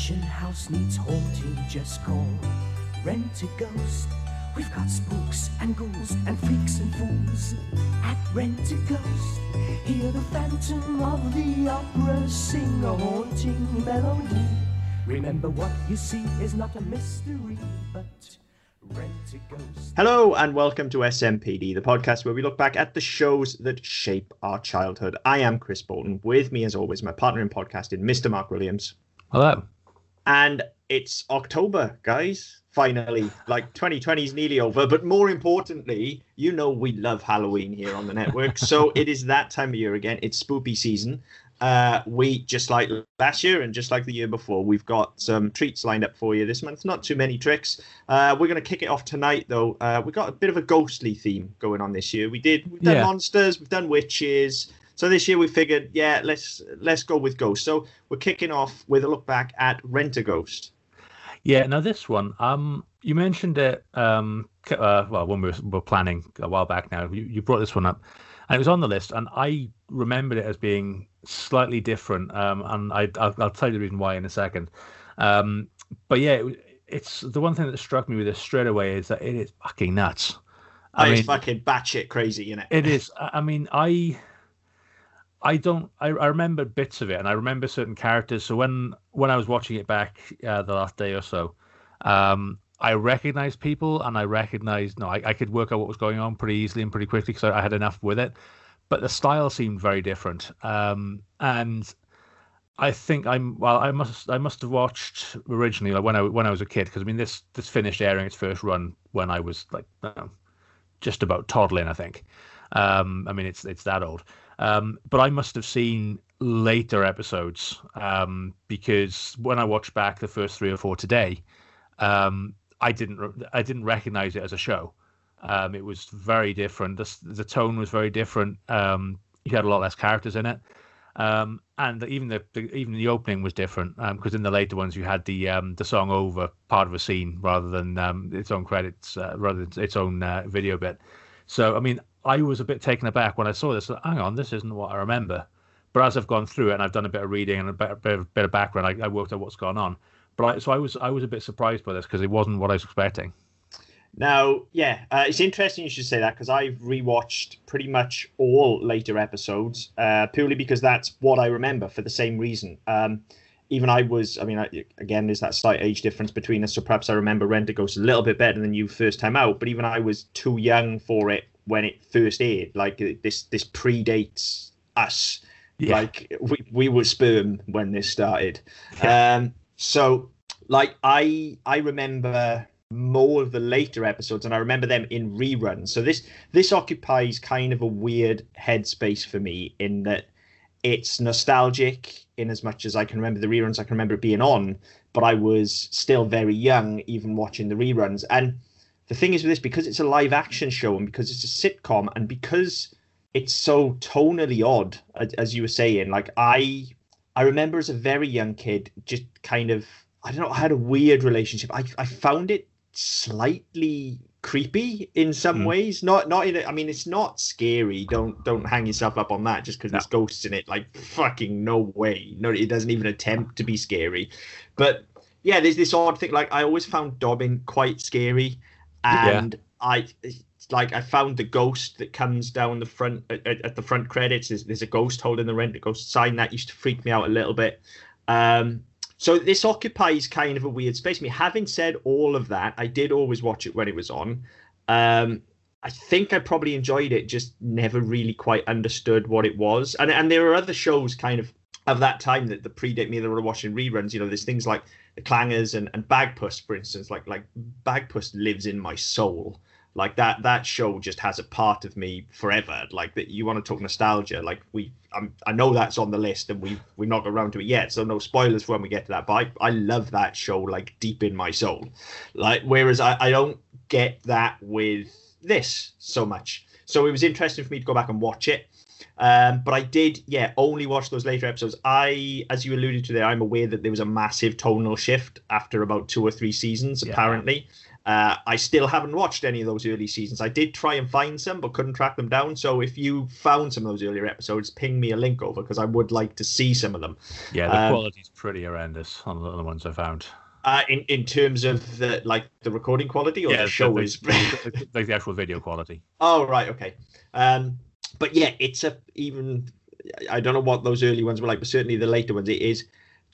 mansion house needs haunting, just call Rent a Ghost. We've got spooks and ghouls and freaks and fools at Rent a Ghost. Hear the phantom of the opera sing a haunting melody. Remember what you see is not a mystery, but Rentaghost. Hello and welcome to SMPD, the podcast where we look back at the shows that shape our childhood. I am Chris Bolton. With me, as always, my partner in podcasting, Mr. Mark Williams. Hello. And it's October, guys. Finally, like 2020 is nearly over, but more importantly, you know we love Halloween here on the network. so it is that time of year again. It's spoopy season. Uh, we just like last year and just like the year before, we've got some treats lined up for you this month. Not too many tricks. Uh, we're going to kick it off tonight, though. Uh, we've got a bit of a ghostly theme going on this year. We did we've done Yeah. monsters, we've done witches. So this year we figured, yeah, let's let's go with Ghost. So we're kicking off with a look back at Rentaghost. Yeah, now this one, um, you mentioned it, um, uh, well, when we were, were planning a while back now, you, you brought this one up, and it was on the list, and I remembered it as being slightly different, um, and I, I'll, I'll tell you the reason why in a second. Um, but yeah, it, it's the one thing that struck me with this straight away is that it is fucking nuts. I it's mean, fucking batshit crazy, you know. It is. I mean, I, I don't. I, I remember bits of it, and I remember certain characters. So when when I was watching it back uh, the last day or so, um, I recognized people, and I recognized. No, I, I could work out what was going on pretty easily and pretty quickly because I, I had enough with it. But the style seemed very different, um, and I think I'm. Well, I must. I must have watched originally like when I when I was a kid because I mean this this finished airing its first run when I was like just about toddling, I think. Um, I mean, it's it's that old. Um, but I must have seen later episodes um, because when I watched back the first three or four today, um, I didn't re- I didn't recognize it as a show. Um, it was very different. The, the tone was very different. Um, you had a lot less characters in it, um, and even the, the even the opening was different because in the later ones you had the um, the song over part of a scene rather than um, its own credits, uh, rather than its own uh, video bit. So I mean, I was a bit taken aback when I saw this. Hang on, this isn't what I remember. But as I've gone through it and I've done a bit of reading and a bit, bit, of, bit of background, I, I worked out what's gone on. But I, so I was I was a bit surprised by this because it wasn't what I was expecting. Now, yeah, uh, it's interesting you should say that because I've rewatched pretty much all later episodes uh, purely because that's what I remember for the same reason. Um, even I was, I mean, I, again, there's that slight age difference between us, so perhaps I remember Rentaghost a little bit better than you first time out. But even I was too young for it when it first aired. Like uh, this, this predates us. Yeah. Like we we were sperm when this started. Um, so like I I remember more of the later episodes and I remember them in reruns. So this this occupies kind of a weird headspace for me in that it's nostalgic in as much as I can remember the reruns, I can remember it being on, but I was still very young even watching the reruns. And the thing is with this, because it's a live action show and because it's a sitcom and because it's so tonally odd, as, you were saying, like I I remember as a very young kid just kind of I don't know, I had a weird relationship. I I found it slightly creepy in some Mm. ways. Not not in a, I mean it's not scary. Don't don't hang yourself up on that just because No. there's ghosts in it. Like fucking no way. No, it doesn't even attempt to be scary. But yeah, there's this odd thing. Like I always found Dobbin quite scary, Yeah. and I like I found the ghost that comes down the front at, at the front credits. There's, there's a ghost holding the rent a ghost sign that used to freak me out a little bit. Um, so this occupies kind of a weird space. I mean, having said all of that, I did always watch it when it was on. Um, I think I probably enjoyed it, just never really quite understood what it was. And and there are other shows kind of of that time that, that predate me that were watching reruns. You know, there's things like the Clangers and, and Bagpuss, for instance. Like like Bagpuss lives in my soul. Like that that show just has a part of me forever. Like that you want to talk nostalgia. Like we I'm, I know that's on the list and we we've not around to it yet. So no spoilers for when we get to that. But I, I love that show like deep in my soul. Like whereas I, I don't get that with this so much. So it was interesting for me to go back and watch it. Um, but I did, yeah, only watch those later episodes. I, as you alluded to there, I'm aware that there was a massive tonal shift after about two or three seasons, Yeah. apparently. Uh, I still haven't watched any of those early seasons. I did try and find some, but couldn't track them down. So if you found some of those earlier episodes, ping me a link over because I would like to see some of them. Yeah, the Um, quality's pretty horrendous on the ones I found. Uh, in in terms of the like the recording quality or yeah, the show the, is. like the actual video quality. Oh right, okay. Um, but yeah, it's a even. I don't know what those early ones were like, but certainly the later ones, it is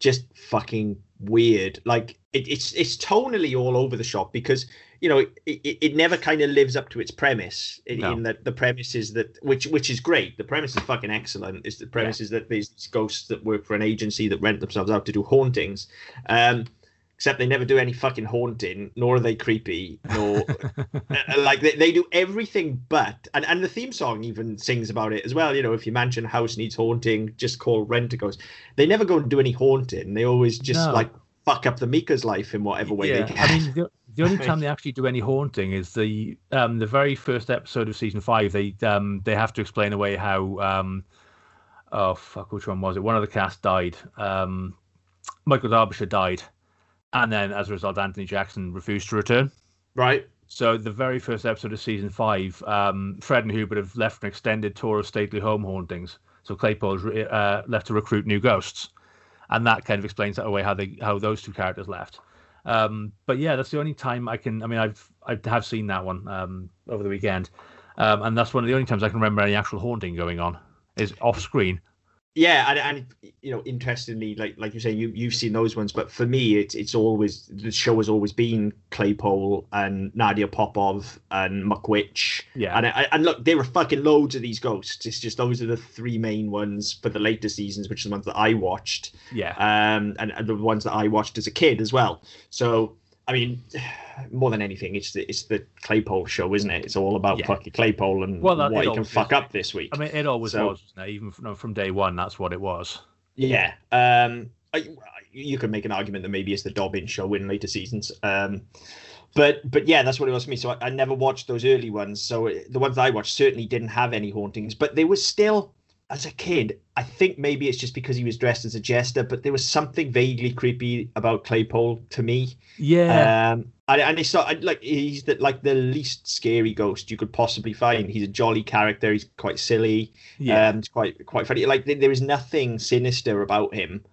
just fucking weird. Like it, it's it's tonally all over the shop because you know it, it, it never kind of lives up to its premise. In, No. in that the premise is that which which is great. The premise is fucking excellent. Is the premise is that there's these ghosts that work for an agency that rent themselves out to do hauntings. Um, except they never do any fucking haunting, nor are they creepy, nor uh, like they, they do everything but and, and the theme song even sings about it as well you know if your mansion house needs haunting just call rent a ghost they never go and do any haunting they always just No. like fuck up the Meaker's life in whatever way yeah, they can I mean, the, the only time they actually do any haunting is the um the very first episode of season five. They um they have to explain away how um oh fuck which one was it? One of the cast died. Um, Michael Darbyshire died, and then as a result, Anthony Jackson refused to return. right So the very first episode of season five, um, Fred and Hubert have left an extended tour of stately home hauntings. So Claypole's re- uh, left to recruit new ghosts, and that kind of explains that away how they how those two characters left. Um, but yeah, that's the only time I can. I mean, I've I have seen that one um, over the weekend, um, and that's one of the only times I can remember any actual haunting going on is off screen. Yeah and, and you know interestingly like like you say you you've seen those ones but for me it's it's always the show has always been claypole and nadia popov and McWitch Yeah, And, I, and look, there are fucking loads of these ghosts. It's just those are the three main ones for the later seasons, which are the ones that I watched, yeah, um, and, and the ones that I watched as a kid as well. So, I mean, more than anything, it's the it's the Claypole show, isn't it? It's all about Yeah. fucking Claypole and Well, that- what it he can fuck is. up this week. I mean, it always So- was, it? even from, from day one. That's what it was. Yeah. Um, I, you could make an argument that maybe it's the Dobbin show in later seasons. Um, but but yeah, that's what it was for me. So I, I never watched those early ones. So the ones that I watched certainly didn't have any hauntings, but there was still, as a kid, I think maybe it's just because he was dressed as a jester, but there was something vaguely creepy about Claypole to me. Yeah, Um, and, and it's not like he's the, like the least scary ghost you could possibly find. He's a jolly character. He's quite silly. yeah. Um, it's quite quite funny. Like there there is nothing sinister about him,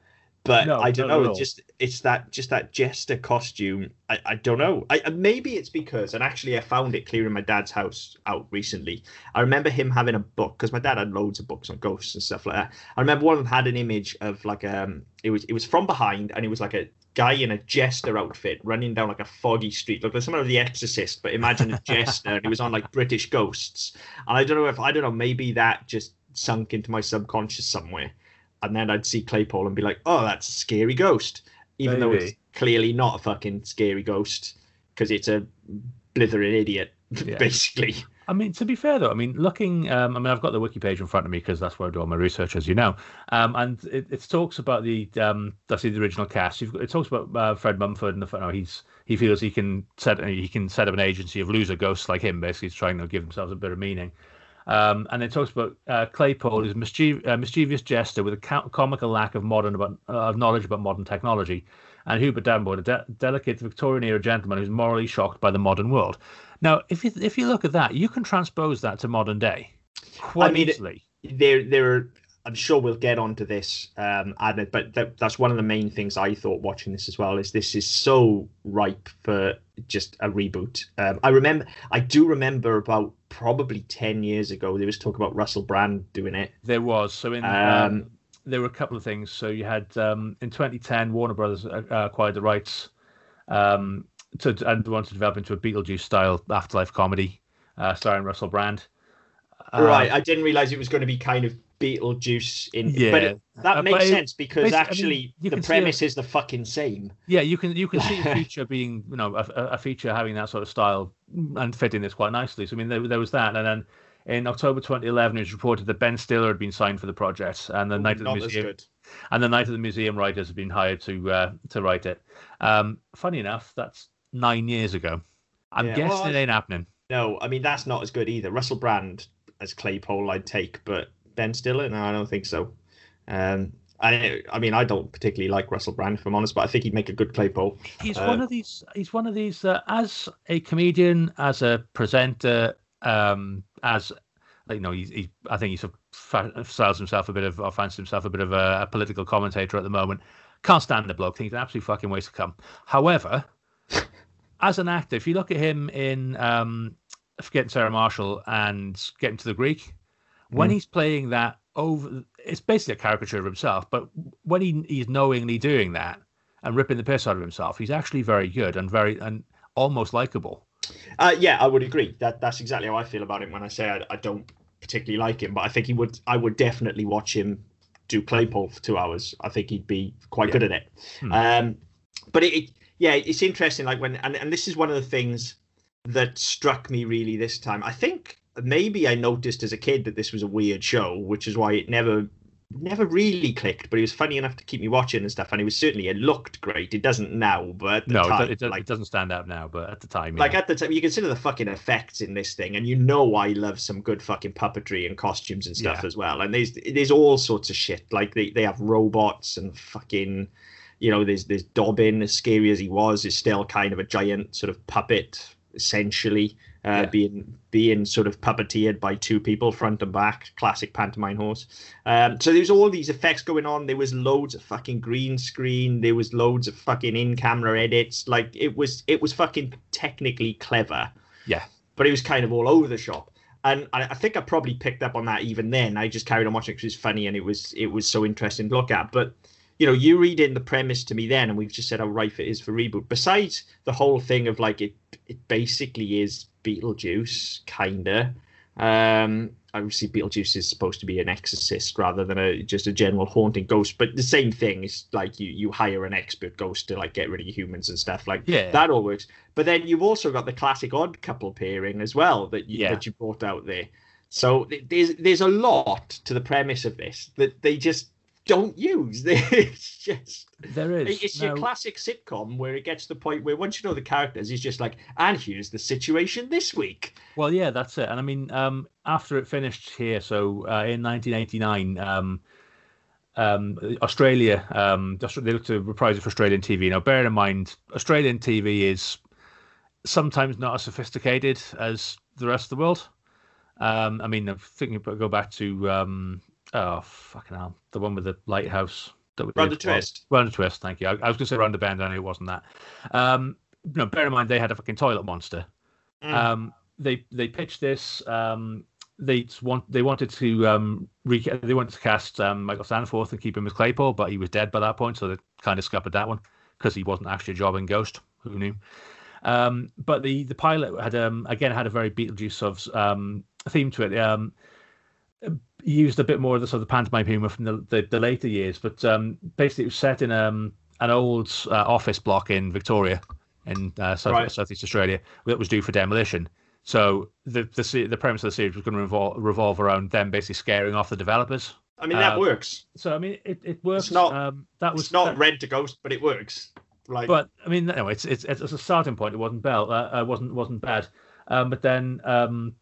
but No, I don't know. It's just it's that just that jester costume. I, I don't know. I maybe it's because and actually I found it clearing my dad's house out recently. I remember him having a book because my dad had loads of books on ghosts and stuff like that. I remember one of them had an image of like um it was it was from behind and it was like a guy in a jester outfit running down like a foggy street look like someone of the exorcist but imagine a jester and it was on like british ghosts and I don't know if I don't know, maybe that just sunk into my subconscious somewhere. And then I'd see Claypole and be like, oh, that's a scary ghost. Even though it's clearly not a fucking scary ghost because it's a blithering idiot, Yeah. basically. I mean, to be fair though, I mean, looking, um, I mean, I've got the wiki page in front of me because that's where I do all my research, as you know. Um, and it, it talks about the, um, that's the original cast. You've, got- it talks about uh, Fred Mumford and the, you know, he's he feels he can set he can set up an agency of loser ghosts like him. Basically, trying to give themselves a bit of meaning. Um, and it talks about uh, Claypole is a uh, mischievous jester with a co- comical lack of modern about uh, of knowledge about modern technology, and Hubert Davenport, a de- delicate Victorian era gentleman who's morally shocked by the modern world. Now, if you if you look at that, you can transpose that to modern day quite mean, easily. There, there are. I'm sure we'll get onto this, um, but that, that's one of the main things I thought watching this as well. Is this is so ripe for just a reboot? Um, I remember, I do remember about probably ten years ago there was talk about Russell Brand doing it. There was so in Um, um, there were a couple of things. So you had um, in 2010, Warner Brothers uh, acquired the rights um, to and wanted to develop into a Beetlejuice style afterlife comedy uh, starring Russell Brand. Uh, right, I didn't realize it was going to be kind of Beetlejuice in. Yeah, but it, that Uh, makes but sense because basi- I mean, actually the see a- premise is the fucking same. Yeah, you can you can see a feature being you know a, a feature having that sort of style and fitting this quite nicely. So I mean there, there was that, and then in October 2011 it was reported that Ben Stiller had been signed for the project, and the Night of the Museum and the Night of the Museum writers had been hired to uh, to write it. Um, funny enough, that's nine years ago. I'm Yeah, guessing well, it ain't happening. No, I mean that's not as good either. Russell Brand as Claypole, I'd take, but Ben Stiller, no, I don't think so. Um, I, I mean, I don't particularly like Russell Brand, if I'm honest, but I think he'd make a good Claypole. He's uh, one of these. He's one of these. Uh, as a comedian, as a presenter, um, as you know, he's, he, I think he sort of styles himself a bit of, or fancies himself a bit of a, a, political commentator at the moment. Can't stand the bloke. Think he's an absolute fucking waste to come. However, as an actor, if you look at him in um, Forgetting Sarah Marshall and Get Him to the Greek, when mm. he's playing that over, it's basically a caricature of himself. But when he, he's knowingly doing that and ripping the piss out of himself, he's actually very good and very and almost likable. Uh, yeah, I would agree. That that's exactly how I feel about him when I say I, I don't particularly like him, but I think he would. I would definitely watch him do Claypole for two hours. I think he'd be quite yeah. good at it. Hmm. Um, but it, it, yeah, it's interesting. Like when and, and this is one of the things that struck me really this time. I think maybe I noticed as a kid that this was a weird show, which is why it never never really clicked, but it was funny enough to keep me watching and stuff. And it was certainly it looked great. It doesn't now, but no, time, it, it, like, it, doesn't stand out now. But at the time, like at the time, you consider the fucking effects in this thing, and you know I love some good fucking puppetry and costumes and stuff yeah. as well. And there's there's all sorts of shit. Like they they have robots and fucking. You know, there's there's Dobbin, as scary as he was, is still kind of a giant sort of puppet, essentially uh, yeah. being being sort of puppeteered by two people front and back, classic pantomime horse. Um, so there's all these effects going on. There was loads of fucking green screen. There was loads of fucking in camera edits. Like it was it was fucking technically clever. Yeah, but it was kind of all over the shop. And I, I think I probably picked up on that even then. I just carried on watching because it was funny and it was it was so interesting to look at. But you know, you read in the premise to me then, and we've just said how rife it is for reboot. Besides the whole thing of like it, it basically is Beetlejuice, kinda. Um, obviously, Beetlejuice is supposed to be an exorcist rather than a just a general haunting ghost. But the same thing is like you you hire an expert ghost to like get rid of humans and stuff like yeah. that all works. But then you've also got the classic odd couple pairing as well that you, yeah. that you brought out there. So there's there's a lot to the premise of this that they just don't use. It's just there is. It's no... your classic sitcom where it gets to the point where once you know the characters, it's just like, and here's the situation this week. Well, yeah, that's it. And I mean, um, after it finished here, so uh, in 1989. Um, um, Australia, um, they looked to reprise it for Australian TV. Now, bear in mind, Australian TV is sometimes not as sophisticated as the rest of the world. Um, I mean, I'm thinking, go back to um, Oh fucking hell! The one with the lighthouse. That round the twist. Round the twist. Thank you. I, I was going to say round the bend. I know it wasn't that. Um, know, bear in mind they had a fucking toilet monster. Mm. Um, they they pitched this. Um, they want they wanted to um re- they wanted to cast um, Michael Staniforth and keep him as Claypole, but he was dead by that point, so they kind of scuppered that one because he wasn't actually a jobbing ghost. Who knew? Um, but the the pilot had um again had a very Beetlejuice of um theme to it. Um, used a bit more of the sort of pantomime humor from the, the, the later years, but um, basically it was set in um, an old uh, office block in Victoria, in uh, South, right. Southeast Australia, that was due for demolition. So the the the premise of the series was going to revolve, revolve around them basically scaring off the developers. I mean that uh, works. So I mean it, it works. It's not um, that was not that, Rentaghost, but it works. Like, but I mean, no, it's it's it's a starting point. It wasn't bad. Uh, uh, wasn't wasn't bad. Um, but then um,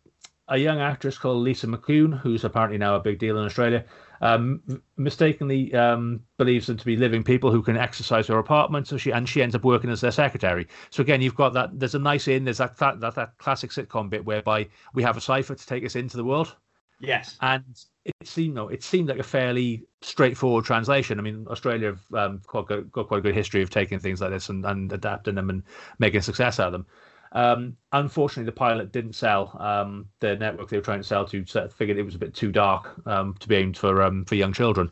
a young actress called Lisa McCune, who's apparently now a big deal in Australia, um, mistakenly um, believes them to be living people who can exercise her apartment. So she and she ends up working as their secretary. So again, you've got that. There's a nice in. There's that that that, that classic sitcom bit whereby we have a cipher to take us into the world. Yes. And it seemed no, it seemed like a fairly straightforward translation. I mean, Australia have um, got, got quite a good history of taking things like this and, and adapting them and making a success out of them. Um, unfortunately, the pilot didn't sell. Um, the network they were trying to sell to figured it was a bit too dark um, to be aimed for um, for young children.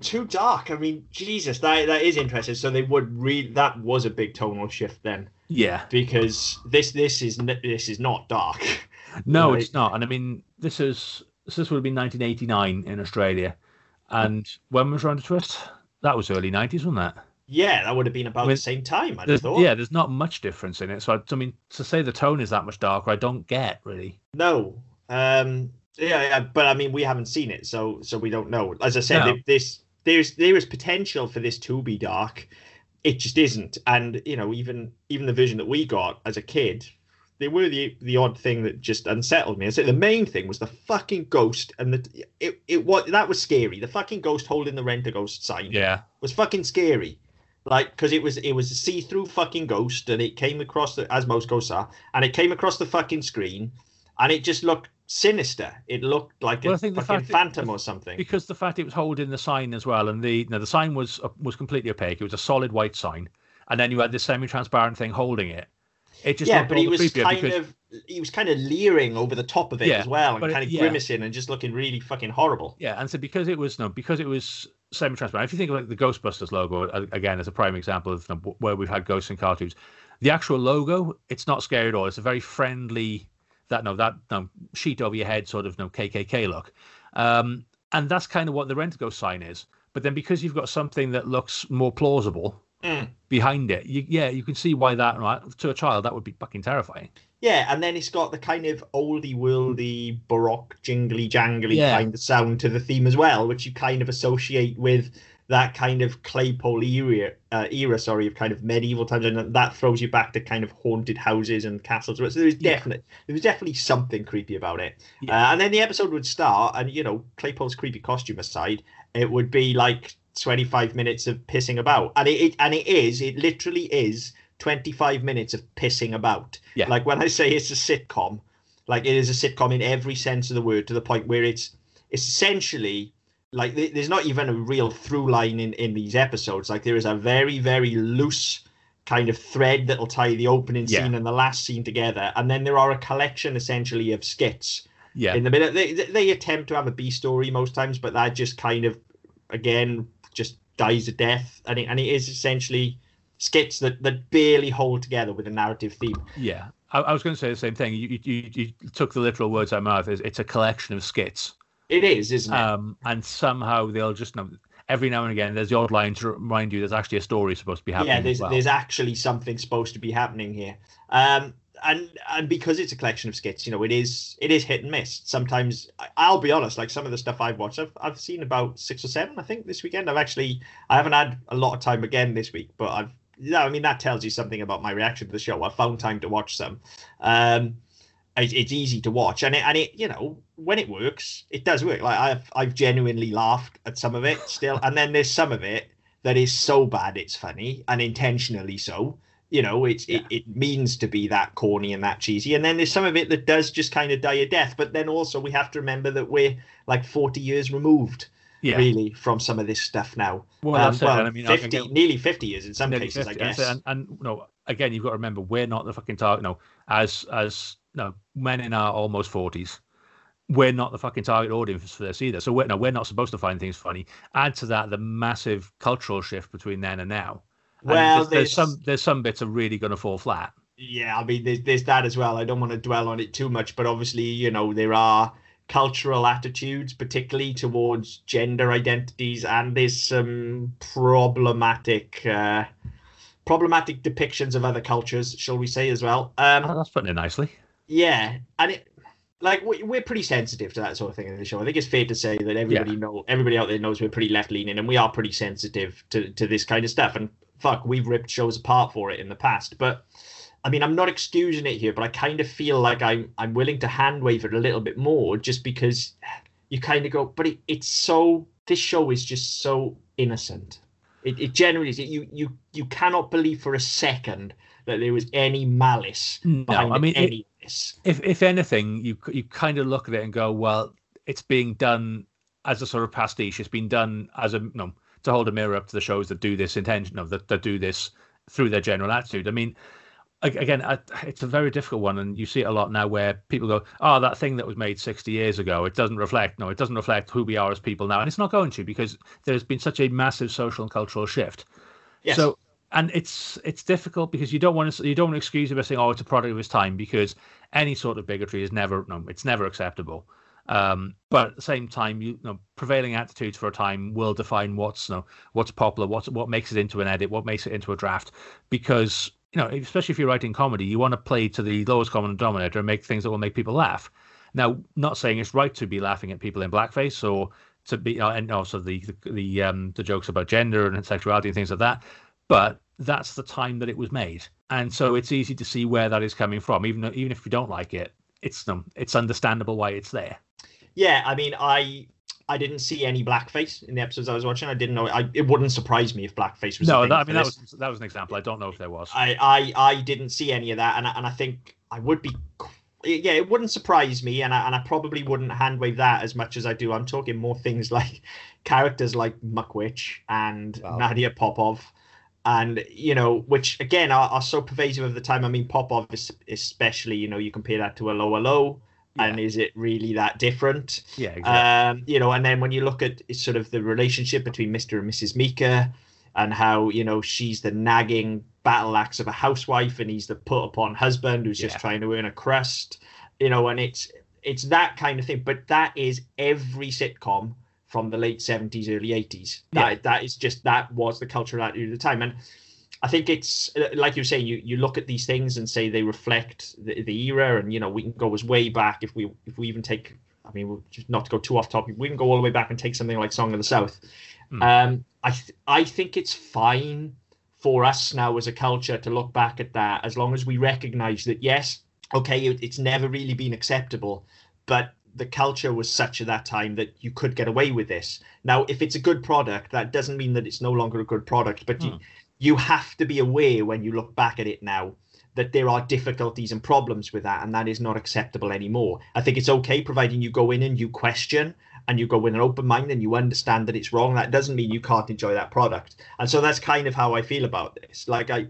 Too dark. I mean, Jesus, that that is interesting. So they would read that was a big tonal shift then. Yeah, because this this is this is not dark. No, it's not. And I mean, this is this would have been 1989 in Australia, and when was Round the Twist? That was early 90s, wasn't that? Yeah, that would have been about the same time. I thought. Yeah, there's not much difference in it. So I, I, mean, to say the tone is that much darker, I don't get really. No. Um. Yeah, yeah, but I mean, we haven't seen it, so so we don't know. As I said, no. this there's there is potential for this to be dark. It just isn't, and you know, even even the vision that we got as a kid, they were the the odd thing that just unsettled me. I said the main thing was the fucking ghost and the it it what that was scary. The fucking ghost holding the rent a ghost sign Yeah. was fucking scary. Like because it was it was a see through fucking ghost and it came across the as most ghosts are and it came across the fucking screen and it just looked sinister. It looked like Well, a think the fucking phantom or something. because the fact it was holding the sign as well, and the you know, the sign was uh, was completely opaque. It was a solid white sign, and then you had this semi-transparent thing holding it. It just yeah, looked but he was kind because, of he was kind of leering over the top of it Yeah, as well, and but it- kind of yeah. grimacing and just looking really fucking horrible. yeah, and so because it was no because it was semi-transparent. If you think of like the Ghostbusters logo again as a prime example of where we've had ghosts in cartoons, the actual logo it's not scary at all. It's a very friendly that no that no sheet over your head sort of no KKK look, um, and that's kind of what the rent ghost sign is. But then because you've got something that looks more plausible Mm. behind it, you, yeah, you can see why that right to a child that would be fucking terrifying. Yeah, and then it's got the kind of oldie worldy, baroque, jingly jangly Yeah. kind of sound to the theme as well, which you kind of associate with that kind of Claypole era, uh, era, sorry, of kind of medieval times, and that throws you back to kind of haunted houses and castles. So there was Yeah. definitely there was definitely something creepy about it. Yeah. Uh, and then the episode would start, and you know, Claypole's creepy costume aside, it would be like 25 minutes of pissing about, and it, it and it is, it literally is 25 minutes of pissing about. Yeah. Like when I say it's a sitcom, like it is a sitcom in every sense of the word, to the point where it's essentially like there's not even a real through line in in these episodes. Like there is a very very loose kind of thread that'll tie the opening Yeah. scene and the last scene together, and then there are a collection essentially of skits Yeah, in the middle. They they they attempt to have a B story most times, but that just kind of again just dies a death, and it, and it is essentially skits that that barely hold together with a narrative theme. yeah. I, I was going to say the same thing. You, you you took the literal words out of my mouth. It's, it's a collection of skits, It is, isn't it? um, and somehow they'll just know. Every now and again, there's the odd line to remind you there's actually a story supposed to be happening. yeah, there's well. there's actually something supposed to be happening here. Um, and and because it's a collection of skits, you know, it is it is hit and miss. Sometimes I'll be honest, like some of the stuff I've watched, I've I've seen about six or seven, I think, this weekend. I've actually I haven't had a lot of time again this week, but I've yeah, I mean that tells you something about my reaction to the show. I found time to watch some. Um, it, it's easy to watch, and it and it you know when it works, it does work. Like I've I've genuinely laughed at some of it still, and then there's some of it that is so bad it's funny and intentionally so. You know, it's it, it means to be that corny and that cheesy, and then there's some of it that does just kind of die a death. But then also we have to remember that we're like 40 years removed, yeah. really, from some of this stuff now. Well, Um, that's it. well, And I mean, I- 50, again, nearly 50 years in some cases, 50, I guess. And, and no, again, you've got to remember we're not the fucking target. No, as as no men in our almost forties, we're not the fucking target audience for this either. So we're no, we're not supposed to find things funny. Add to that the massive cultural shift between then and now. And Well, there's, there's there's- some there's some bits are really going to fall flat. Yeah, I mean, there's, there's that as well. I don't want to dwell on it too much, but obviously, you know, there are cultural attitudes, particularly towards gender identities, and there's some problematic, uh, problematic depictions of other cultures, shall we say, as well. Um, Oh, that's putting it nicely. yeah, and it, like we, we're pretty sensitive to that sort of thing in the show. I think it's fair to say that everybody know everybody out there knows we're pretty left leaning, and we are pretty sensitive to to this kind of stuff. And fuck, we've ripped shows apart for it in the past, but. I mean, I'm not excusing it here, but I kind of feel like I'm I'm willing to hand wave it a little bit more, just because you kind of go, but it, it's so this show is just so innocent. It, it generally is. You you you cannot believe for a second that there was any malice No, behind I mean, any it, of this. if if anything, you you kind of look at it and go, well, it's being done as a sort of pastiche. It's been done as a you know, to hold a mirror up to the shows that do this intention of that that do this through their general attitude. I mean, again, I, it's a very difficult one, and you see it a lot now where people go, "Oh, that thing that was made 60 years ago, it doesn't reflect. No, it doesn't reflect who we are as people now, and it's not going to because there's been such a massive social and cultural shift. Yes. So, and it's it's difficult because you don't want to you don't want to excuse it by saying, "Oh, it's a product of its time," because any sort of bigotry is never no, it's never acceptable. Um, but at the same time, you, you know, prevailing attitudes for a time will define what's you know, what's popular, what's what makes it into an edit, what makes it into a draft, because you know, especially if you're writing comedy, you want to play to the lowest common denominator and make things that will make people laugh. Now, not saying it's right to be laughing at people in blackface or to be, uh, and also the the the, um, the jokes about gender and sexuality and things like that, but that's the time that it was made, and so it's easy to see where that is coming from. Even even if you don't like it, it's um, it's understandable why it's there. Yeah, I mean, I I didn't see any blackface in the episodes I was watching. I didn't know. I, it wouldn't surprise me if blackface was. No, that, I mean that was that was an example. I don't know if there was. I I, I didn't see any of that, and I, and I think I would be. Yeah, it wouldn't surprise me, and I and I probably wouldn't handwave that as much as I do. I'm talking more things like characters like McWitch and wow. Nadia Popov, and you know, which again are, are so pervasive of the time. I mean, Popov is especially. You know, you compare that to a lower low yeah. and is it really that different? Yeah, exactly. Um, you know, and then when you look at sort of the relationship between Mr. and Mrs. Meaker and how, you know, she's the nagging battle axe of a housewife and he's the put upon husband who's just trying to earn a crust, you know, and it's it's that kind of thing. But that is every sitcom from the late 70s, early 80s. That yeah. that is just that was the cultural attitude at the time. And I think it's like you're saying. You you look at these things and say they reflect the, the era, and you know we can go as way back if we if we even take. I mean, just not to go too off topic, we can go all the way back and take something like Song of the South. Mm. Um, I th- I think it's fine for us now as a culture to look back at that as long as we recognize that yes, okay, it, it's never really been acceptable, but the culture was such at that time that you could get away with this. Now, if it's a good product, that doesn't mean that it's no longer a good product, but mm. you, hmm you have to be aware when you look back at it now that there are difficulties and problems with that, and that is not acceptable anymore. I think it's okay providing you go in and you question and you go with an open mind and you understand that it's wrong. That doesn't mean you can't enjoy that product. And so that's kind of how I feel about this. Like I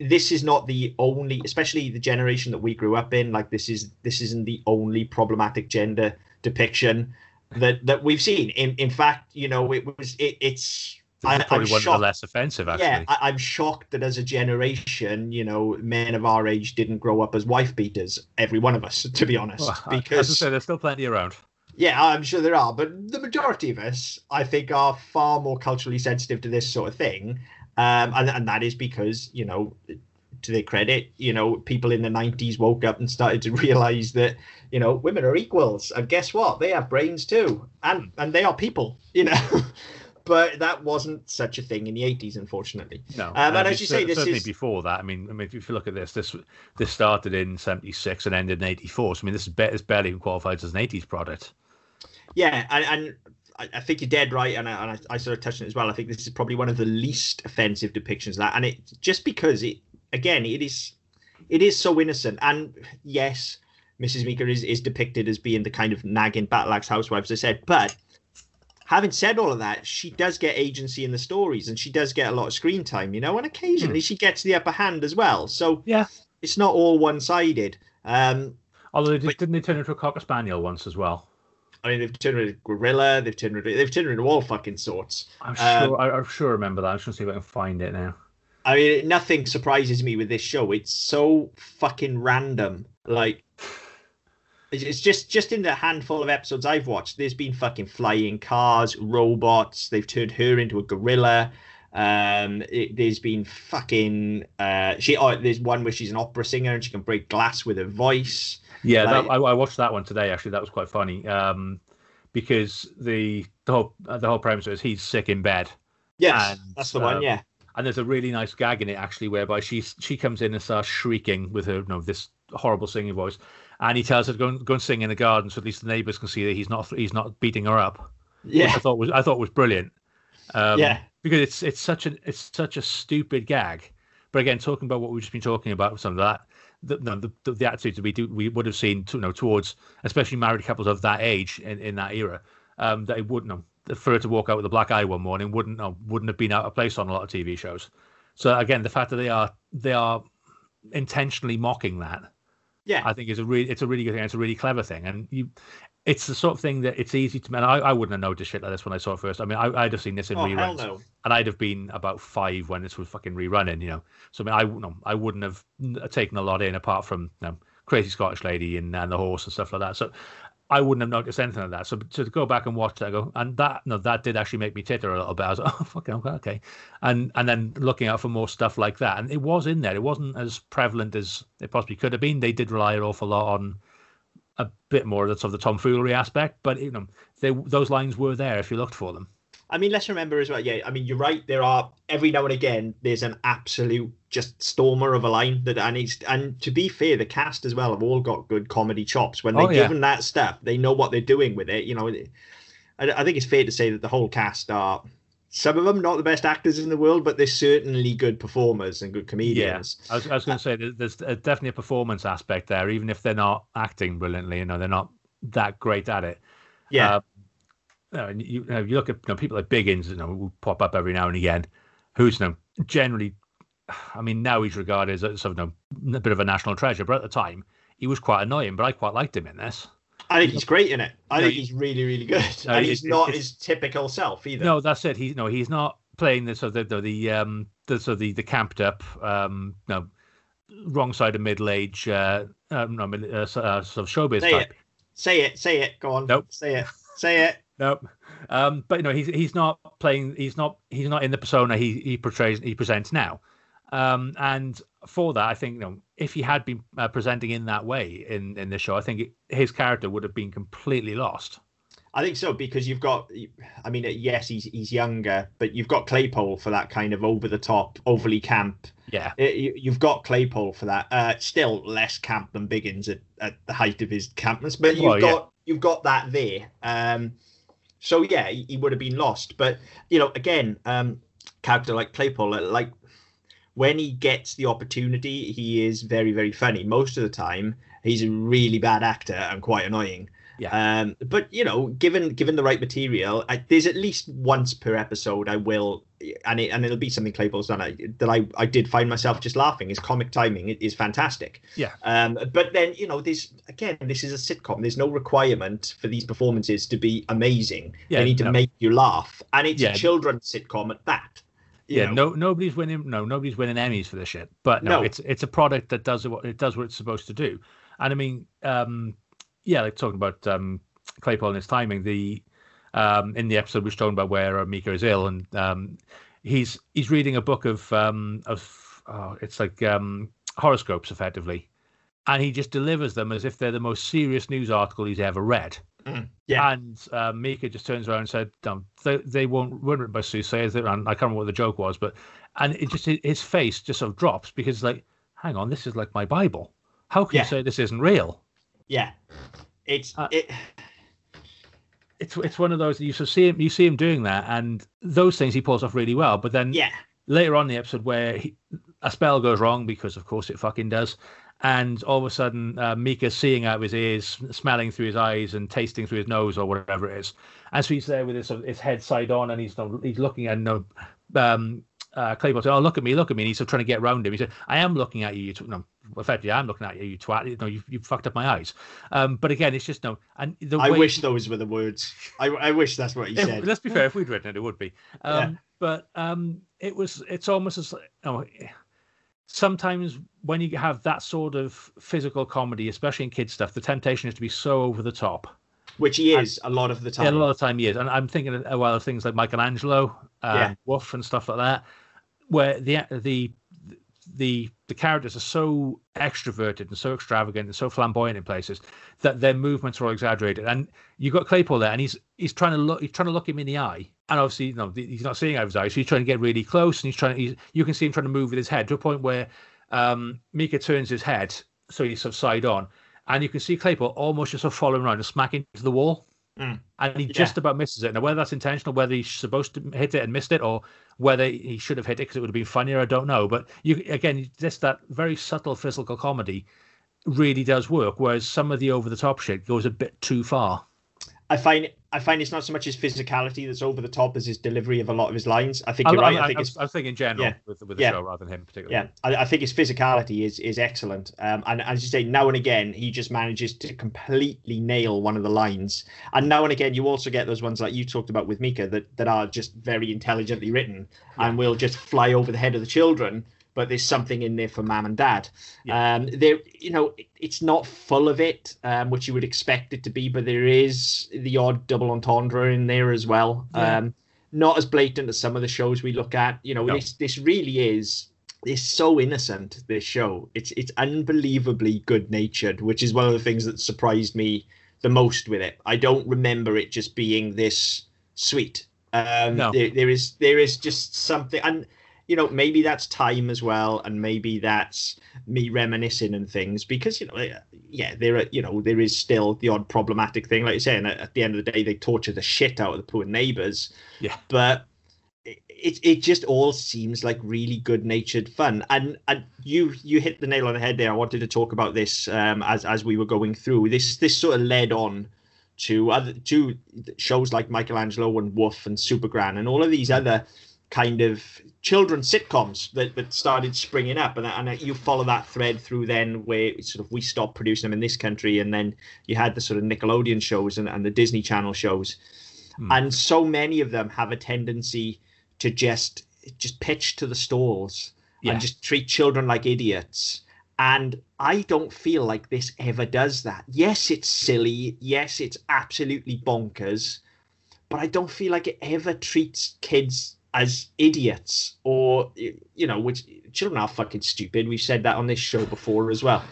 this is not the only especially the generation that we grew up in, like this is this isn't the only problematic gender depiction that that we've seen. In in fact, you know, it was it, it's I, probably I'm one shocked. of the less offensive, actually. Yeah, I, am shocked that as a generation, you know, men of our age didn't grow up as wife beaters. Every one of us, to be honest, well, because as I say, there's still plenty around. Yeah, I'm sure there are, but the majority of us, I think, are far more culturally sensitive to this sort of thing, um, and and that is because you know, to their credit, you know, people in the 90s woke up and started to realize that you know women are equals, and guess what? They have brains too, and and they are people, you know. but that wasn't such a thing in the 80s, unfortunately. No, um, and, and as you say, this certainly is before that. I mean, I mean, if you look at this, this this started in 76 and ended in 84. So I mean, this is, be- barely qualified as an 80s product. Yeah, and, and I think you're dead right, and I, and I, sort of touched on it as well. I think this is probably one of the least offensive depictions of that, and it just because it again it is it is so innocent, and yes, Mrs. Meaker is, is depicted as being the kind of nagging battle axe housewife, as I said, but having said all of that, she does get agency in the stories and she does get a lot of screen time, you know, and occasionally hmm. she gets the upper hand as well. So yeah, it's not all one sided. Um, Although they, but, didn't they turn into a cocker spaniel once as well? I mean, they've turned into gorilla. They've turned into they've turned into all fucking sorts. I'm sure. Um, I, am sure. Remember that. I'm just gonna see if I can find it now. I mean, nothing surprises me with this show. It's so fucking random. Like it's just just in the handful of episodes I've watched, there's been fucking flying cars, robots. They've turned her into a gorilla. Um, it, there's been fucking uh, she. Oh, there's one where she's an opera singer and she can break glass with her voice. Yeah, like, that, I, I, watched that one today. Actually, that was quite funny. Um, because the the whole the whole premise is he's sick in bed. Yes, and, that's the one. Um, yeah. And there's a really nice gag in it actually, whereby she she comes in and starts shrieking with her, you know, this horrible singing voice, and he tells her to go and, go and sing in the garden so at least the neighbors can see that he's not he's not beating her up. Yeah, I thought was I thought was brilliant. Um, yeah, because it's it's such a it's such a stupid gag. But again, talking about what we've just been talking about, some of that, the the, the, the attitudes we do we would have seen, to, you know, towards especially married couples of that age in, in that era, um, that it wouldn't have, for her to walk out with a black eye one morning wouldn't know, wouldn't have been out of place on a lot of TV shows. So again, the fact that they are they are intentionally mocking that yeah, I think it's a really it's a really good thing. It's a really clever thing, and you, it's the sort of thing that it's easy to. And I, I wouldn't have noticed shit like this when I saw it first. I mean, I, would have seen this in oh, reruns, no. and I'd have been about five when this was fucking rerunning. You know, so I mean, I no, I wouldn't have taken a lot in apart from you know, Crazy Scottish Lady and, and the horse and stuff like that. So I wouldn't have noticed anything like that. So to go back and watch that, go and that no, that did actually make me titter a little bit. I was like, oh fucking okay, okay, and and then looking out for more stuff like that, and it was in there. It wasn't as prevalent as it possibly could have been. They did rely an awful lot on a bit more of the, sort of the tomfoolery aspect, but you know, they, those lines were there if you looked for them. I mean, let's remember as well. Yeah, I mean, you're right. There are every now and again there's an absolute just stormer of a line that and it's and to be fair, the cast as well have all got good comedy chops. When they Oh, yeah. give them that stuff, they know what they're doing with it. You know, I, I think it's fair to say that the whole cast are some of them not the best actors in the world, but they're certainly good performers and good comedians. I was, I was going to say there's, definitely a performance aspect there, even if they're not acting brilliantly. You know, they're not that great at it. Yeah, Uh, you, know, and you, you, know, you look at you know, people like Biggins, you know, who pop up every now and again, who's you know, generally, I mean, now he's regarded as a, sort of know, a bit of a national treasure, but at the time he was quite annoying. But I quite liked him in this. I think he's great in it. I No, think he's really, really good, No, and he's it- not it's- his typical self either. No, that's it. He's no, he's not playing the sort of the, the, the um the sort of the, the camped up um no wrong side of middle age uh, um, no, uh, sort of showbiz Say type. it. Say it. Say it. Go on. Nope. Say it. Say it. Nope. Um, but you know, he's he's not playing. He's not he's not in the persona he he portrays he presents now. Um, and for that, I think you know if he had been uh, presenting in that way in in the show, I think it, his character would have been completely lost. I think so because you've got. I mean, yes, he's he's younger, but you've got Claypole for that kind of over the top, overly camp. Yeah. Uh, you- You've got Claypole for that. Uh, still less camp than Biggins at, at the height of his campness, but you've Well, yeah. got you've got that there. Um, so yeah, he, he would have been lost. But you know, again, um, character like Claypole, like when he gets the opportunity, he is very very funny. Most of the time, he's a really bad actor and quite annoying. Yeah. Um, but you know, given given the right material, I, there's at least once per episode I will, and it and it'll be something Claypole's done I, that I I did find myself just laughing. His comic timing is fantastic. Yeah. Um, but then you know, this again, this is a sitcom. There's no requirement for these performances to be amazing. Yeah, they need to no. make you laugh, and it's Yeah. a children's sitcom at that. Yeah, know. no, nobody's winning. No, nobody's winning Emmys for this shit. But no, No. it's it's a product that does what it does what it's supposed to do. And I mean, um, yeah, like talking about um, Claypole and his timing. The um, in the episode we are talking about where uh, Meaker is ill, and um, he's he's reading a book of um, of oh, it's like um, horoscopes effectively, and he just delivers them as if they're the most serious news article he's ever read. Yeah. And uh, Meaker just turns around and said, um, they, they won't, weren't written by soothsayers. And I can't remember what the joke was, but, and it just, his face just sort of drops because, like, hang on, this is like my Bible. How can Yeah. you say this isn't real? Yeah. It's Uh, it. It's it's one of those you sort of see him you see him doing that, and those things he pulls off really well. But then Yeah. later on in the episode where he, a spell goes wrong because of course it fucking does and all of a sudden uh, Meaker's seeing out of his ears smelling through his eyes and tasting through his nose or whatever it is and so he's there with his, his head side on and he's you he's looking at no um uh said, oh look at me look at me and he's sort of trying to get around him he said I am looking at you you no effectively I'm looking at you you twat you know you've, you've fucked up my eyes um but again it's just no and the I way wish those were the words. I, I wish that's what he if- said. let's be fair, if we'd written it, it would be. Um, Yeah. But um, it was. It's almost as you know, sometimes when you have that sort of physical comedy, especially in kids stuff, the temptation is to be so over the top. Which he is a lot of the Yeah, a lot of time, he is. And I'm thinking of, well of things like Mike and Angelo, um, Yeah. Woof, and stuff like that, where the the the the characters are so extroverted and so extravagant and so flamboyant in places that their movements are all exaggerated. And you've got Claypole there, and he's he's trying to look he's trying to look him in the eye, and obviously you know he's not seeing out of his eyes. So he's trying to get really close, and he's trying. He's, you can see him trying to move with his head to a point where um, Meaker turns his head so he's sort of side on, and you can see Claypole almost just sort of following around and smacking into the wall. Mm. And he Yeah. just about misses it. Now, whether that's intentional, whether he's supposed to hit it and missed it, or whether he should have hit it because it would have been funnier, I don't know. But you again, just that very subtle physical comedy really does work. Whereas some of the over the top shit goes a bit too far. I find I find it's not so much his physicality that's over the top as his delivery of a lot of his lines. I think I, you're right. I, I think I, it's I was thinking in general Yeah. with, with the Yeah. show rather than him particularly. yeah, I, I think his physicality is is excellent. Um, and as you say, now and again he just manages to completely nail one of the lines. And now and again you also get those ones like you talked about with Meaker that that are just very intelligently written and will just fly over the head of the children. But there's something in there for mom and dad. Um, there, you know, it, it's not full of it, um, which you would expect it to be, but there is the odd double entendre in there as well. Yeah. Um, not as blatant as some of the shows we look at. You know, No. this this really is it's so innocent. This show, it's it's unbelievably good natured, which is one of the things that surprised me the most with it. I don't remember it just being this sweet. Um, No. there, there is there is just something, and you know maybe that's time as well, and maybe that's me reminiscing and things because you know yeah there are you know there is still the odd problematic thing like you say, and at, the end of the day they torture the shit out of the poor neighbors. Yeah. but it, it just all seems like really good natured fun and and you you hit the nail on the head there i wanted to talk about this um as as we were going through this this sort of led on to other to shows like Mike and Angelo and woof and supergran and all of these other kind of children's sitcoms that, that started springing up. And, and you follow that thread through then where sort of we stopped producing them in this country and then you had the sort of nickelodeon shows and, and the disney channel shows. Hmm. and so many of them have a tendency to just just pitch to the stalls Yeah. and just treat children like idiots. And i don't feel like this ever does that. Yes it's silly. Yes it's absolutely bonkers. But i don't feel like it ever treats kids as idiots or you know which children are fucking stupid we've said that on this show before as well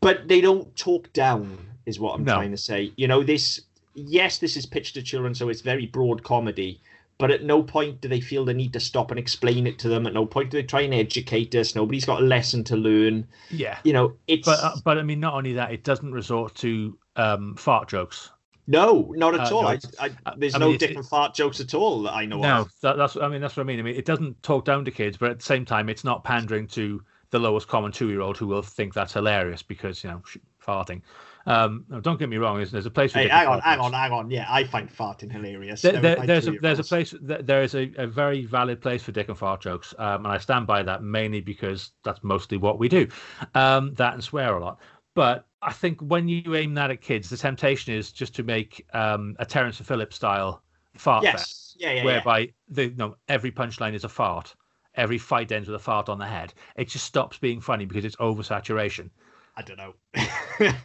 but they don't talk down is what i'm No. trying to say you know this yes this is pitched to children so it's very broad comedy but at no point do they feel the need to stop and explain it to them at no point do they try and educate us nobody's got a lesson to learn yeah. you know it's But uh, but I mean, not only that, it doesn't resort to um, fart jokes. No not at uh, all no, I, I, uh, there's I no mean, it's- different fart jokes at all that i know No, of that, that's I mean that's what I mean. I mean, it doesn't talk down to kids, but at the same time, it's not pandering to the lowest common two-year-old who will think that's hilarious because you know farting. Um, no, don't get me wrong. There's, there's a place. For Hey, hang on, hang on, hang on. Yeah, I find farting hilarious. There, there, there's a there's a place there- there is a, a very valid place for dick and fart jokes, um, and I stand by that mainly because that's mostly what we do, um, that and swear a lot. But I think when you aim that at kids, the temptation is just to make um, a Terence Phillips style fart fest, Yes, yeah, yeah, yeah. whereby the you know, every punchline is a fart, every fight ends with a fart on the head. It just stops being funny because it's oversaturation. I don't know.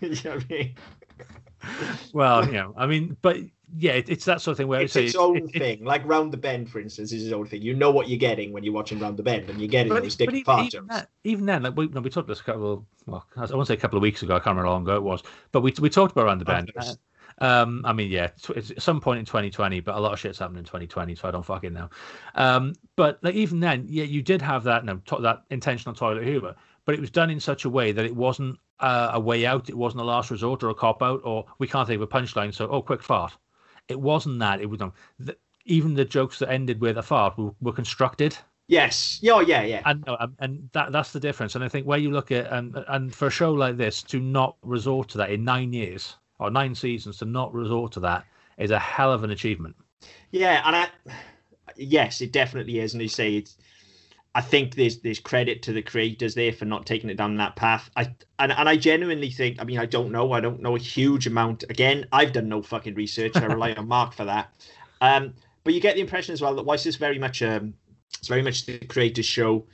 you know what I mean? Well, you know, I mean, but yeah, it, it's that sort of thing where It's I say its own it- it- thing. Like Round the Bend, for instance, is its own thing. You know what you're getting when you're watching Round the Bend, and you're getting But, those but dick even, even, that, even then, like we, no, we talked about this a couple. Well, I won't say a couple of weeks ago. I can't remember how long ago it was, but we we talked about Round the bend. Um, I mean, yeah, it's at some point in 2020, but a lot of shit's happened in 2020, so I don't fucking know. Um, but like even then, yeah, you did have that no, to- that intentional toilet humor, but it was done in such a way that it wasn't uh, a way out. It wasn't a last resort or a cop out, or we can't think of a punchline, so oh, quick fart. It wasn't that. It was um, the, even the jokes that ended with a fart were, were constructed Yes. Yeah, yeah, yeah. and and that that's the difference. And I think where you look at and and for a show like this to not resort to that in nine years or nine seasons to not resort to that is a hell of an achievement. Yeah, and I, yes, it definitely is. And you say it's, I think there's there's credit to the creators there for not taking it down that path. I and, and I genuinely think. I mean, I don't know. I don't know a huge amount. Again, I've done no fucking research. I rely on Mark for that. Um, but you get the impression as well that whilst it's very much um, it's very much the creators' show.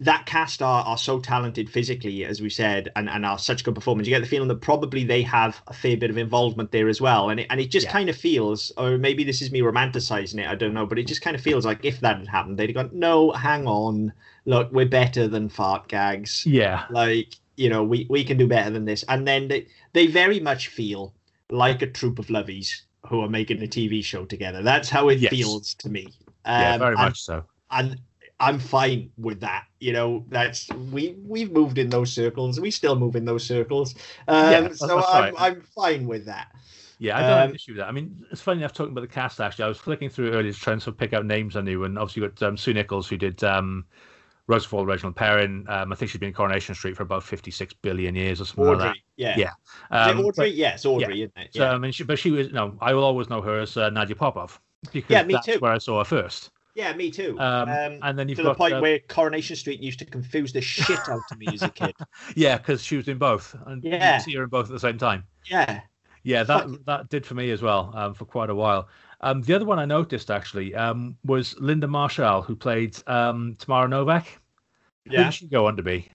That cast are, are so talented physically, as we said, and, and are such good performers. You get the feeling that probably they have a fair bit of involvement there as well. And it, and it just Yeah. kind of feels, or maybe this is me romanticizing it, I don't know, but it just kind of feels like if that had happened, they'd have gone, no, hang on, look, we're better than fart gags. Yeah, Like, you know, we, we can do better than this. And then they, they very much feel like a troop of lovies who are making a TV show together. That's how it Yes. feels to me. Um, yeah, very and- much so. and I'm fine with that. You know, that's we we've moved in those circles. We still move in those circles. Um, Yeah, that's- so that's I'm right. I'm fine with that. Yeah, I don't have Um, an issue with that. I mean, it's funny enough talking about the cast. Actually, I was flicking through earlier to try and sort of pick out names I knew, and obviously you got um, Sue Nicholls who did um, Rosefall, Reginald Perrin. Um, I think she's been in Coronation Street for about fifty-six billion years or something like Audrey, yeah, Yeah. That. Um, Audrey? yes, Audrey, isn't it? So, I mean, she, but she was no. I will always know her as uh, Nadia Popov because Yeah, me that's too. where I saw her first. Yeah, me too. Um, Um, and then you've to the point uh, where Coronation Street used to confuse the shit out of me as a kid. yeah, because she was in both, and you Yeah. could see her in both at the same time. Yeah, Yeah, that Fuck. that did for me as well um, for quite a while. Um, the other one I noticed actually um, was Lynda Marchal, who played um, Tamara Novek. Who yeah. did she go on to be?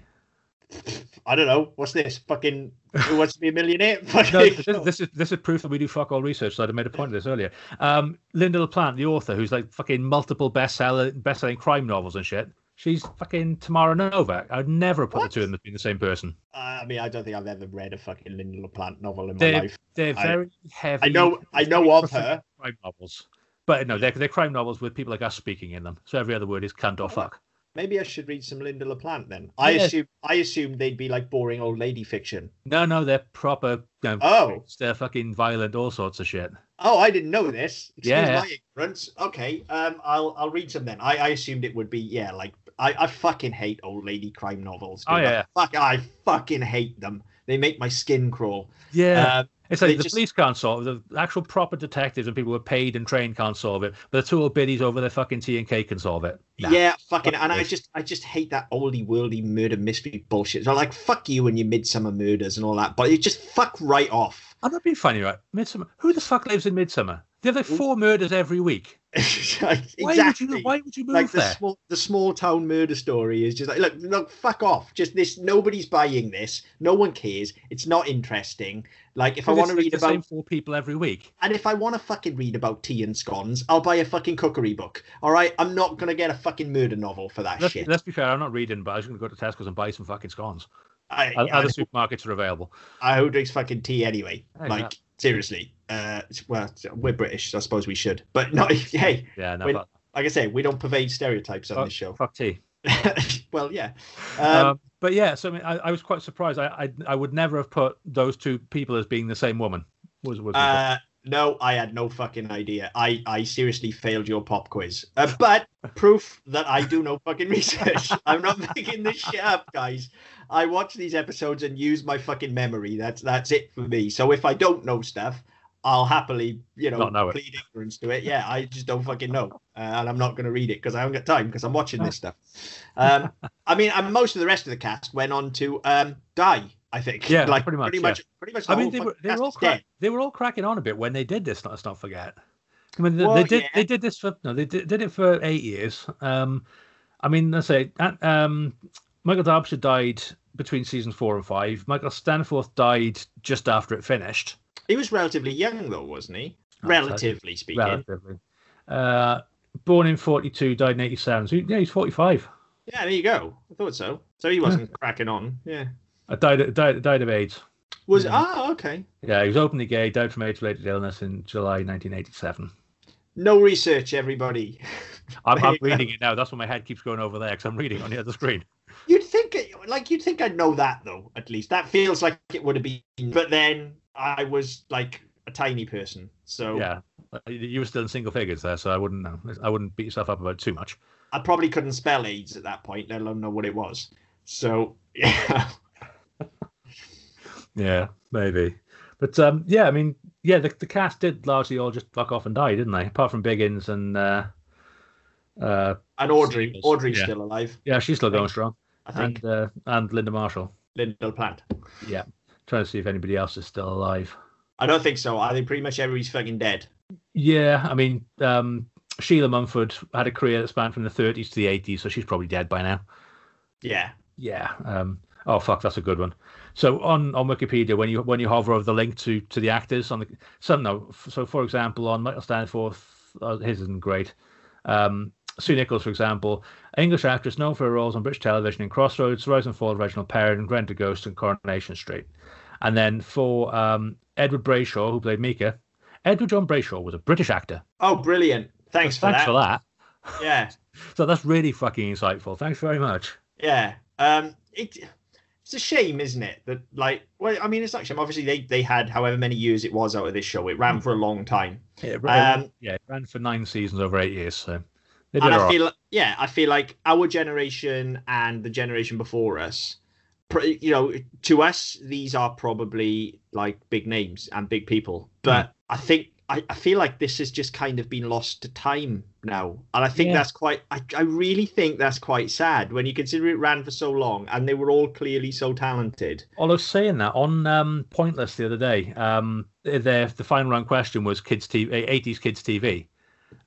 I don't know. What's this? Fucking Who Wants to Be a Millionaire? No, Fucking this, this is this is proof that we do fuck all research. So I'd have made a point of this earlier. Um, Lynda La Plante, the author, who's like fucking multiple bestseller best-selling crime novels and shit. She's fucking Tamara Novek. I'd never put What? the two of them as being the same person. Uh, I mean, I don't think I've ever read a fucking Lynda La Plante novel in my They're, life. they're I- very heavy. I know, I know of her. crime novels. But no, they're, they're crime novels with people like us speaking in them. So every other word is cunt or fuck. Maybe I should read some Lynda La Plante then. I assume I assumed they'd be like boring old lady fiction. No, no, they're proper. You know, Oh. they're fucking violent, all sorts of shit. Oh, I didn't know this. Excuse Yeah. my ignorance. Okay, um, I'll I'll read some then. I, I assumed it would be yeah, like I, I fucking hate old lady crime novels. Oh, dude. I yeah. fuck, I fucking hate them. They make my skin crawl. Yeah. Um, It's like the just- police can't solve it. The actual proper detectives and people who are paid and trained can't solve it. But the two old biddies over their fucking tea and cake can solve it. Nah. Yeah, fucking, fuck and I just, I just hate that oldie worldy murder mystery bullshit. So like, fuck you and your midsomer murders and all that, but you just fuck right off. I'm not being funny, right? Midsomer. Who the fuck lives in Midsomer? They have like four murders every week. exactly. Why would you? Why would you move like the there? small, the small town murder story is just like, look, look, fuck off. Just this, nobody's buying this. No one cares. It's not interesting. Like, if I want to read the about same four people every week. And if I want to fucking read about tea and scones, I'll buy a fucking cookery book. All right, I'm not gonna get a fucking murder novel for that Let's, shit. let's be fair. I'm not reading, but I was going to go to Tesco's and buy some fucking scones. I, Other I, supermarkets are available. I who drinks fucking tea anyway. Like that- seriously, uh, well, we're British, so I suppose we should. But no, hey, Yeah, no, but, like I say, we don't pervade stereotypes on fuck, this show. fuck tea. well, yeah. Um, Um, but yeah, so I mean, I, I was quite surprised. I, I I would never have put those two people as being the same woman. Was was uh, no, I had no fucking idea. I, I seriously failed your pop quiz. Uh, but proof that I do no fucking research. I'm not making this shit up, guys. I watch these episodes and use my fucking memory. That's that's it for me. So if I don't know stuff, I'll happily, you know, know plead ignorance to it. Yeah, I just don't fucking know, uh, and I'm not going to read it because I haven't got time because I'm watching this stuff. Um, I mean, and most of the rest of the cast went on to um, die. I think. Yeah, like pretty much, Pretty yeah. much. Pretty much. I mean, they were they were all dead. they were all cracking on a bit when they did this. Let's not forget. I mean, they, Well, they did yeah. they did this for no, they did, did it for eight years. Um, I mean, let's say um, Michael Darbyshire died between seasons four and five. Michael Staniforth died just after it finished. He was relatively young though, wasn't he? Relatively speaking. Relatively. Uh, born in forty two, died in eighty seven. So yeah, he's forty five. Yeah, there you go. I thought so. So he wasn't cracking on. Yeah. I died died died of AIDS. Was Mhm. ah okay. Yeah, he was openly gay. Died from AIDS-related illness in July 1987. No research, everybody. I'm, I'm go. reading it now. That's why my head keeps going over there because I'm reading on the other screen. You'd think, like, you'd think I'd know that though. At least that feels like it would have been. But then I was like a tiny person, so Yeah, Uh, you were still in single figures there, so I wouldn't know. I wouldn't beat yourself up about too much. I probably couldn't spell AIDS at that point, let alone know what it was. So yeah, Yeah, maybe. But um, yeah, I mean, yeah, the, the cast did largely all just fuck off and die, didn't they? Apart from Biggins and uh, uh, and Audrey, Audrey's yeah. still alive, yeah, she's still going strong, I think. and uh, and Lynda Marchal. Linda Plant. Yeah, trying to see if anybody else is still alive. I don't think so. I think pretty much everybody's fucking dead. Yeah, I mean, um, Sheila Mumford had a career that spanned from the 30s to the 80s, so she's probably dead by now. Yeah. Yeah. Um, oh fuck, that's a good one. So on, on Wikipedia, when you when you hover over the link to to the actors on the some no, so for example, on Michael Staniforth, uh, his isn't great. Um, Sue Nicholls, for example, English actress known for her roles on British television in Crossroads, Rise and Fall of Reginald Perrin, Rentaghost, and Coronation Street. And then for um, Edward Brayshaw, who played Meaker, Edward John Brayshaw was a British actor. Oh, brilliant! Thanks for Thanks that. for that. Yeah. So that's really fucking insightful. Thanks very much. Yeah. Um, it, it's a shame, isn't it? That like, well, I mean, it's not shame. Obviously, they they had however many years it was out of this show. It ran for a long time, Yeah, it ran- Um, yeah, it ran for nine seasons over eight years. So and I right. feel, yeah, I feel like our generation and the generation before us, you know, to us, these are probably like big names and big people. But I think I, I feel like this has just kind of been lost to time now, and I think Yeah. that's quite. I, I really think that's quite sad when you consider it ran for so long and they were all clearly so talented. i was saying that on um, Pointless the other day, um, the the final round question was kids TV, eighties kids TV,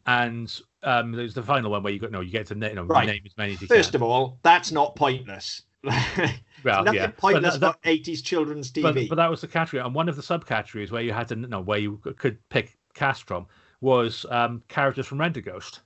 and um, there's the final one where you got no, you get to you know Right. name as many as you First can. of all, that's not pointless. well, Nothing yeah, But pointless that- about 80s children's TV. but that was the category, and one of the subcategories where you had to know where you could pick cast from was um, characters from Rentaghost,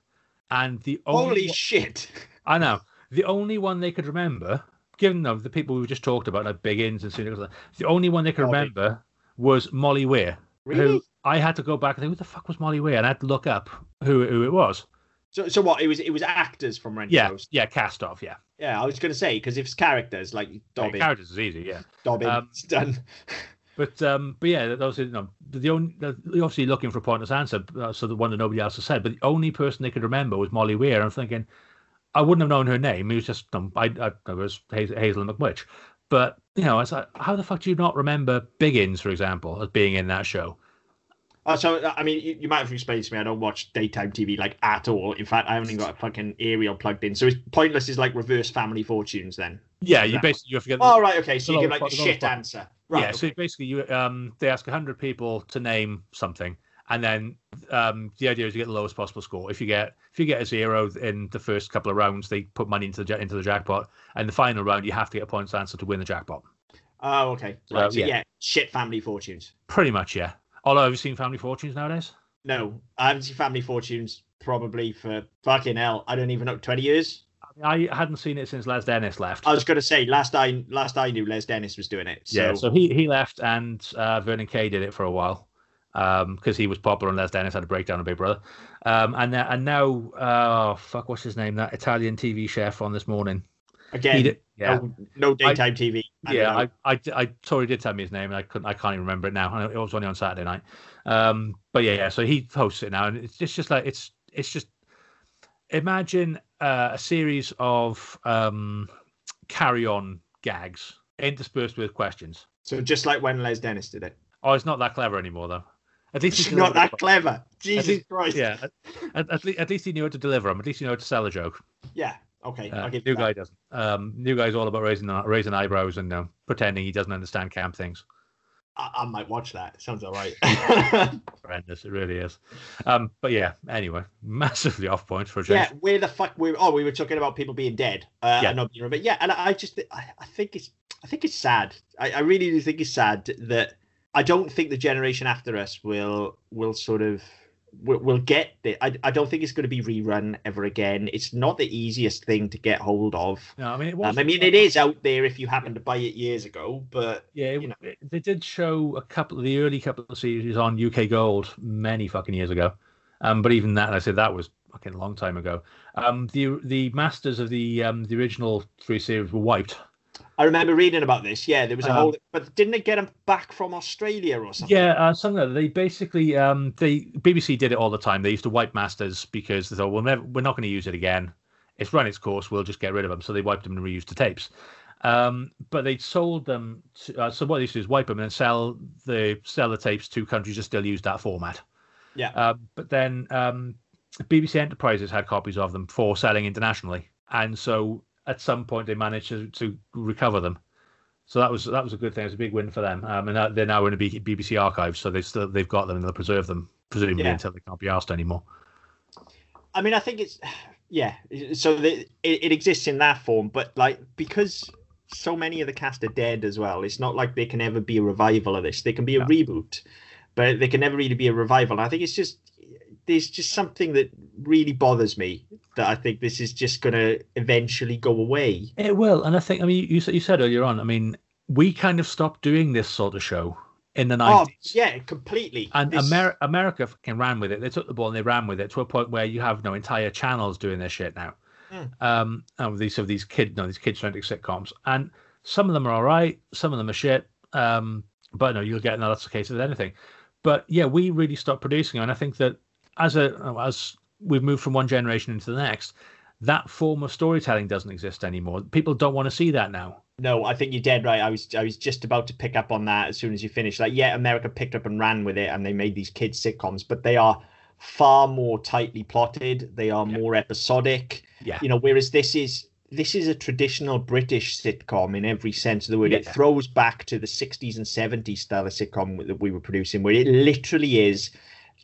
and the only Holy one- shit! I know. The only one they could remember, given of the people we just talked about, like Biggins and Sue Nicholls, the only one they could Molly. remember was Molly Weir, Really? who I had to go back and think, who the fuck was Molly Weir? And I had to look up who who it was. So, so what? It was it was actors from Rent Yeah, Ghost. yeah, cast off, yeah. Yeah, I was going to say because if it's characters like Yeah, Dobbin, characters is easy, yeah. Dobbin, um, it's done. But um, but yeah, those are, you know the only obviously looking for a pointless answer, uh, so the one that nobody else has said. But the only person they could remember was Molly Weir. I'm thinking, I wouldn't have known her name. It was just um, I, I it was Hazel, Hazel McWitch. But you know, it's like, how the fuck do you not remember Biggins, for example, as being in that show? Oh, so I mean, you, you might have explained to me. I don't watch daytime TV like at all. In fact, I haven't even got a fucking aerial plugged in. So it's pointless. Is like reverse family fortunes then. Yeah, you basically you forget. Oh right, okay. So you give like po- shit answer. Right. yeah, okay. so basically you um they ask hundred people to name something, and then um the idea is you get the lowest possible score. If you get if you get a zero in the first couple of rounds, they put money into the into the jackpot, and the final round you have to get a points answer to win the jackpot. Oh, okay. So, Right. So, yeah. yeah. shit family fortunes. Pretty much, yeah. Although have you seen Family Fortunes nowadays? No, I haven't seen family fortunes probably for fucking hell. I don't even know twenty years. I, mean, I hadn't seen it since Les Dennis left. I was going to say last I last I knew Les Dennis was doing it. So, Yeah, so he he left, and uh, Vernon Kay did it for a while because he was popular, and Les Dennis had a breakdown of Big Brother. Um, and now, and now, uh, fuck, what's his name? That Italian TV chef on this morning. Again, did, yeah, no, no daytime TV. I yeah. don't. I, I, I Tori did tell me his name, and I couldn't, I can't even remember it now. It was only on Saturday night. Um, but yeah, yeah. So he hosts it now, and it's just, just like it's, it's just imagine uh, a series of um, carry-on gags interspersed with questions. so just like when Les Dennis did it. Oh, it's not that clever anymore, though. At least he's not that clever. Jesus least- Christ. Yeah, at, at, at, least, at least he knew how to deliver them. At least he knew how to sell a joke. Yeah. Okay. Uh, new you guy doesn't. Um, new guy's all about raising raising eyebrows and uh, pretending he doesn't understand camp things. I, I might watch that. Sounds all right. Horrendous, it really is. Um, but yeah, anyway, massively off point for a change. yeah. Where the fuck were? Oh, we were talking about people being dead. Uh, Yeah. and not being but yeah, and I I just I, I think it's I think it's sad. I, I really do think it's sad that I don't think the generation after us will will sort of will get it. I, I don't think it's going to be rerun ever again. It's not the easiest thing to get hold of. No, I mean, it was. Um, I mean, it is out there if you happen to buy it years ago, but Yeah, it, you know. they did show a couple of the early couple of series on UK Gold many fucking years ago. Um, but even that, I said that was fucking a long time ago. Um, the the masters of the um the original three series were wiped. I remember reading about this. Yeah, there was a Um, whole. But didn't they get them back from Australia or something? Yeah, uh, something like. They basically, um, they BBC did it all the time. They used to wipe masters because they thought, well, never, we're not going to use it again. It's run its course. We'll just get rid of them. So they wiped them and reused the tapes. Um, but they sold them. To, uh, so what they used to do is wipe them and sell the sell the tapes to countries that still use that format. Yeah. Uh, but then um, BBC Enterprises had copies of them for selling internationally, and so at some point they managed to, to recover them. So that was that was a good thing. It was a big win for them. Um, and they're now in the BBC archives, so they still they've got them and they'll preserve them presumably Yeah. until they can't be asked anymore. I mean, I think it's yeah. So the, it, it exists in that form, but like because so many of the cast are dead as well, it's not like they can ever be a revival of this. They can be a No. reboot, but they can never really be a revival. I think it's just there's just something that really bothers me that I think this is just going to eventually go away. It will, and I think I mean you said you said earlier on. I mean we kind of stopped doing this sort of show in the Oh nineties. yeah, completely. And This- Amer- America fucking ran with it. They took the ball and they ran with it to a point where you have no entire channels doing this shit now. Hmm. Um, and with these of these kid, no, these kid-centric sitcoms, and some of them are all right, some of them are shit. Um, but no, you'll get no, that's the case with anything. But yeah, we really stopped producing, and I think that as a as we've moved from one generation into the next, that form of storytelling doesn't exist anymore. People don't want to see that now. No, I think you're dead right. I was I was just about to pick up on that as soon as you finished. Like, yeah, America picked up and ran with it, and they made these kids sitcoms, but they are far more tightly plotted. They are Yeah. more episodic. Yeah. You know, whereas this is this is a traditional British sitcom in every sense of the word. It throws back to the 60s and 70s style of sitcom that we were producing, where it literally is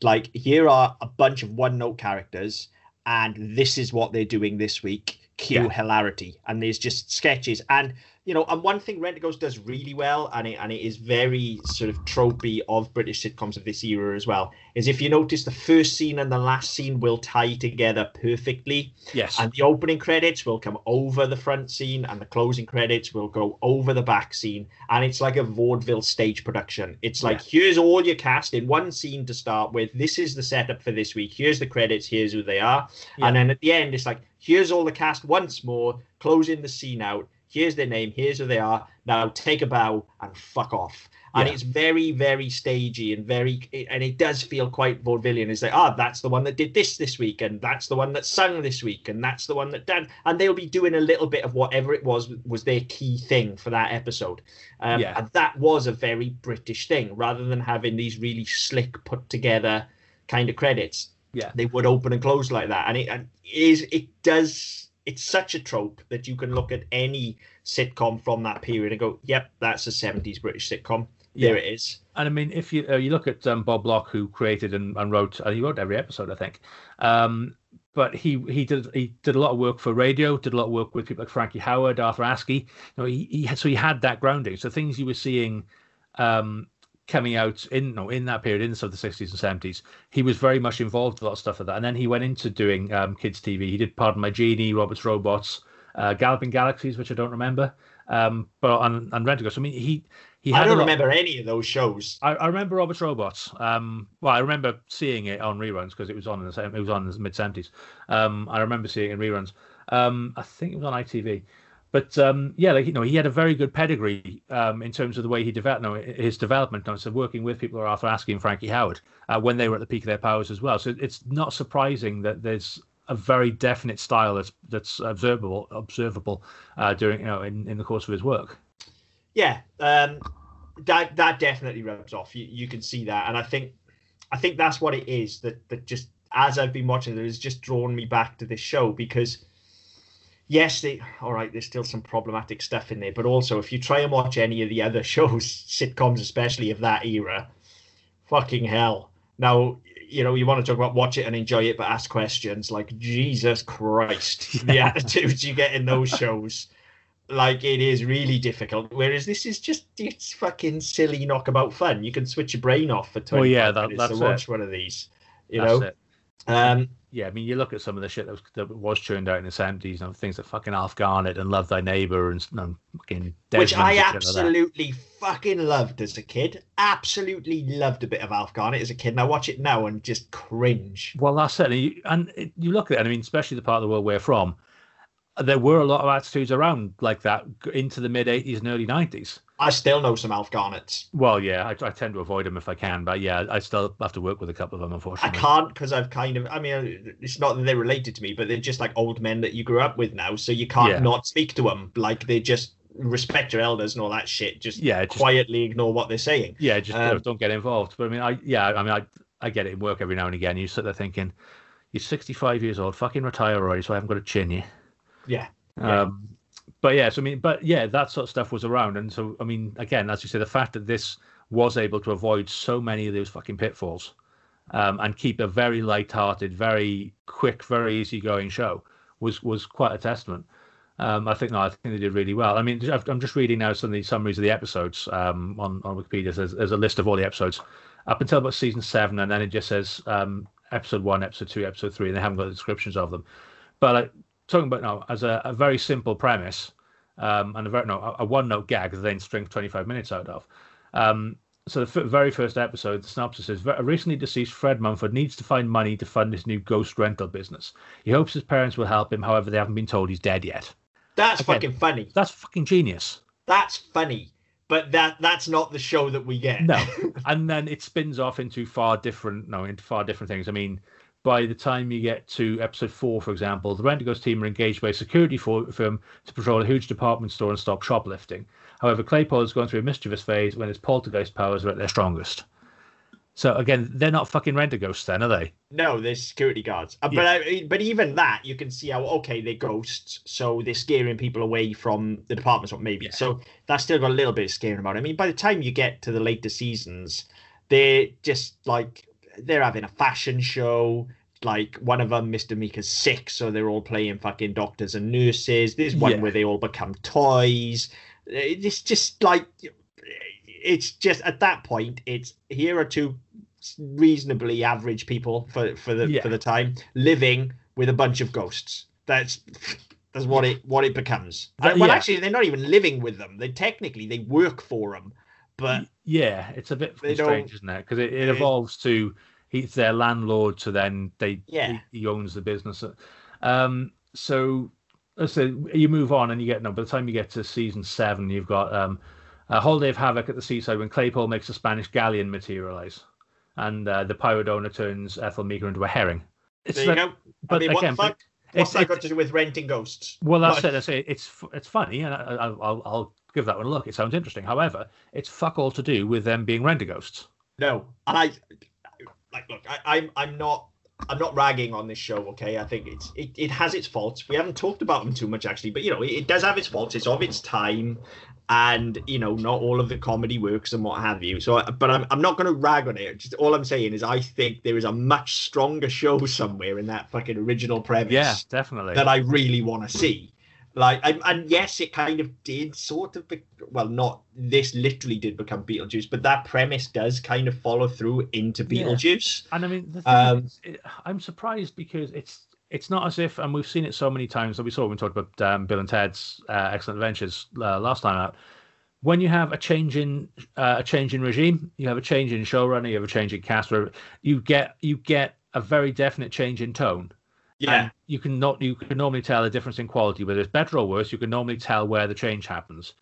like here are a bunch of one note characters, and this is what they're doing this week. Cue Yeah. hilarity, and there's just sketches and you know, and one thing Rentaghost does really well, and it and it is very sort of tropey of British sitcoms of this era as well, is if you notice the first scene and the last scene will tie together perfectly. Yes. And the opening credits will come over the front scene, and the closing credits will go over the back scene. And it's like a vaudeville stage production. It's like, here's all your cast in one scene to start with. This is the setup for this week. Here's the credits. Here's who they are. Yeah. And then at the end, it's like, here's all the cast once more, closing the scene out. Here's their name. Here's who they are. Now take a bow and fuck off. And Yeah. it's very, very stagey and very, and it does feel quite vaudevillian. It's like, ah, that's the one that did this this week, and that's the one that sung this week, and that's the one that done. And they'll be doing a little bit of whatever it was was their key thing for that episode. Um, Yeah. And that was a very British thing, rather than having these really slick, put together kind of credits. Yeah. They would open and close like that, and it, and it is it does. It's such a trope that you can look at any sitcom from that period and go, "Yep, that's a '70s British sitcom." There Yeah. it is. And I mean, if you uh, you look at um, Bob Block, who created and, and wrote, uh, he wrote every episode, I think. Um, but he he did he did a lot of work for radio, did a lot of work with people like Frankie Howerd, Arthur Askey. You know, he, he had, so he had that grounding. So things you were seeing um, coming out in no in that period in sort of the 60s and 70s, he was very much involved with a lot of stuff like that. And then he went into doing um, kids TV. He did Pardon My Genie, Robert's Robots, uh, Galloping Galaxies, which I don't remember. Um, but on on Rentaghost, I mean, he he I don't lot- remember any of those shows. I, I remember Robert's Robots. Um, well, I remember seeing it on reruns because it was on in the same. It was on in the mid seventies. Um, I remember seeing it in reruns. Um, I think it was on ITV. But um, yeah, like you know, he had a very good pedigree um, in terms of the way he developed no, his development. No, so working with people like Arthur Askey and Frankie Howerd uh, when they were at the peak of their powers as well. So it's not surprising that there's a very definite style that's that's observable observable uh, during you know in, in the course of his work. Yeah, um, that that definitely rubs off. You you can see that, and I think I think that's what it is that that just as I've been watching it has just drawn me back to this show because yes, they all right. There's still some problematic stuff in there, but also if you try and watch any of the other shows, sitcoms especially of that era, fucking hell. Now you know you want to talk about watch it and enjoy it, but ask questions like Jesus Christ, the attitudes you get in those shows like it is really difficult. Whereas this is just it's fucking silly knockabout fun. You can switch your brain off for twenty Well, yeah, minutes that- to that's watch it. one of these. You That's know, it. um, yeah, I mean, you look at some of the shit that was, that was churned out in the seventies, and things like fucking Alf Garnett and Love Thy Neighbor and, and fucking which I shit like absolutely fucking loved as a kid. Absolutely loved a bit of Alf Garnett as a kid, and I watch it now and just cringe. Well, that's certainly, And you, it- you look at it. I mean, especially the part of the world we're from, there were a lot of attitudes around like that into the mid '80s and early '90s. I still know some Alf Garnets. Well, yeah, I, I tend to avoid them if I can, but yeah, I still have to work with a couple of them, unfortunately. I can't because I've kind of. I mean, it's not that they're related to me, but they're just like old men that you grew up with now, so you can't Yeah. not speak to them. Like they just respect your elders and all that shit. Just Yeah, just- quietly ignore what they're saying. Yeah, just Um, don't get involved. But I mean, I yeah, I mean, I I get it in work every now and again. You sit there thinking, you're 65 years old, fucking retire already, so I haven't got to chin you. Yeah. Yeah. Um, yeah, so I mean, but yeah, that sort of stuff was around, and so I mean, again, as you say, the fact that this was able to avoid so many of those fucking pitfalls, um, and keep a very light-hearted, very quick, very easygoing show was was quite a testament. Um, I think no, I think they did really well. I mean, I'm just reading now some of the summaries of the episodes um, on on Wikipedia. There's, there's a list of all the episodes up until about season seven, and then it just says um, episode one, episode two, episode three, and they haven't got the descriptions of them. But like, talking about now as a, a very simple premise um, and a very no, a, a one-note gag that then string 25 minutes out of. Um, so the f- very first episode, the synopsis is: A recently deceased Fred Mumford needs to find money to fund his new ghost rental business. He hopes his parents will help him. However, they haven't been told he's dead yet. That's Okay. fucking funny. That's fucking genius. That's funny. But that that's not the show that we get. No, and then it spins off into far different, no, into far different things. I mean, by the time you get to episode four, for example, the Rentaghost team are engaged by a security for, firm to patrol a huge department store and stop shoplifting. However, Claypole is going through a mischievous phase when his poltergeist powers are at their strongest. So again, they're not fucking Rentaghosts, then, are they? No, they're security guards. Uh, But I, but even that, you can see how okay they're ghosts, so they're scaring people away from the department store, maybe. Yeah. So that's still got a little bit of scaring about it. I mean, by the time you get to the later seasons, they're just like they're having a fashion show. like one of them, Mr. Meaker's sick, so they're all playing fucking doctors and nurses. There's one Yeah. where they all become toys. Eh, it's just like it's just at that point, it's here are two reasonably average people for for the Yeah. for the time living with a bunch of ghosts. That's that's what it what it becomes. That- well, yeah. actually, they're not even living with them. They technically they work for them, but Yeah, it's a bit They strange, isn't it? Because it, it It- evolves to he's their landlord, so then they Yeah. he, he owns the business. Um, so let's say you move on and you get no. By the time you get to season seven, you've got um, a holiday of havoc at the seaside when Claypole makes a Spanish galleon materialize, and uh, the pirate owner turns Ethel Meaker into a herring. It's there you like- go. but I mean, what again, the fuck? What's it's- that got to do with renting ghosts? Well, that's What? it. I say it's it's funny, and I, I, I'll I'll give that one a look. It sounds interesting. However, it's fuck all to do with them being Rentaghosts. No, and I like look. I, I'm I'm not I'm not ragging on this show. Okay, I think it's it, it has its faults. We haven't talked about them too much actually, but you know it, it does have its faults. It's of its time, and you know not all of the comedy works and what have you. So, but I'm I'm not going to rag on it. Just all I'm saying is I think there is a much stronger show somewhere in that fucking original premise. Yeah, definitely. that I really want to see. Like, and, and yes, it kind of did sort of, be, well, not this literally did become Beetlejuice, but that premise does kind of follow through into Yeah. Beetlejuice. And I mean, the thing Um, is, it, I'm surprised because it's it's not as if, and we've seen it so many times that we saw when we talked about um, Bill and Ted's uh, Excellent Adventures uh, last time out. When you have a change in uh, a change in regime, you have a change in showrunner, you have a change in cast, you get you get a very definite change in tone. And you can not you can normally tell a difference in quality, whether it's better or worse. You can normally tell where the change happens.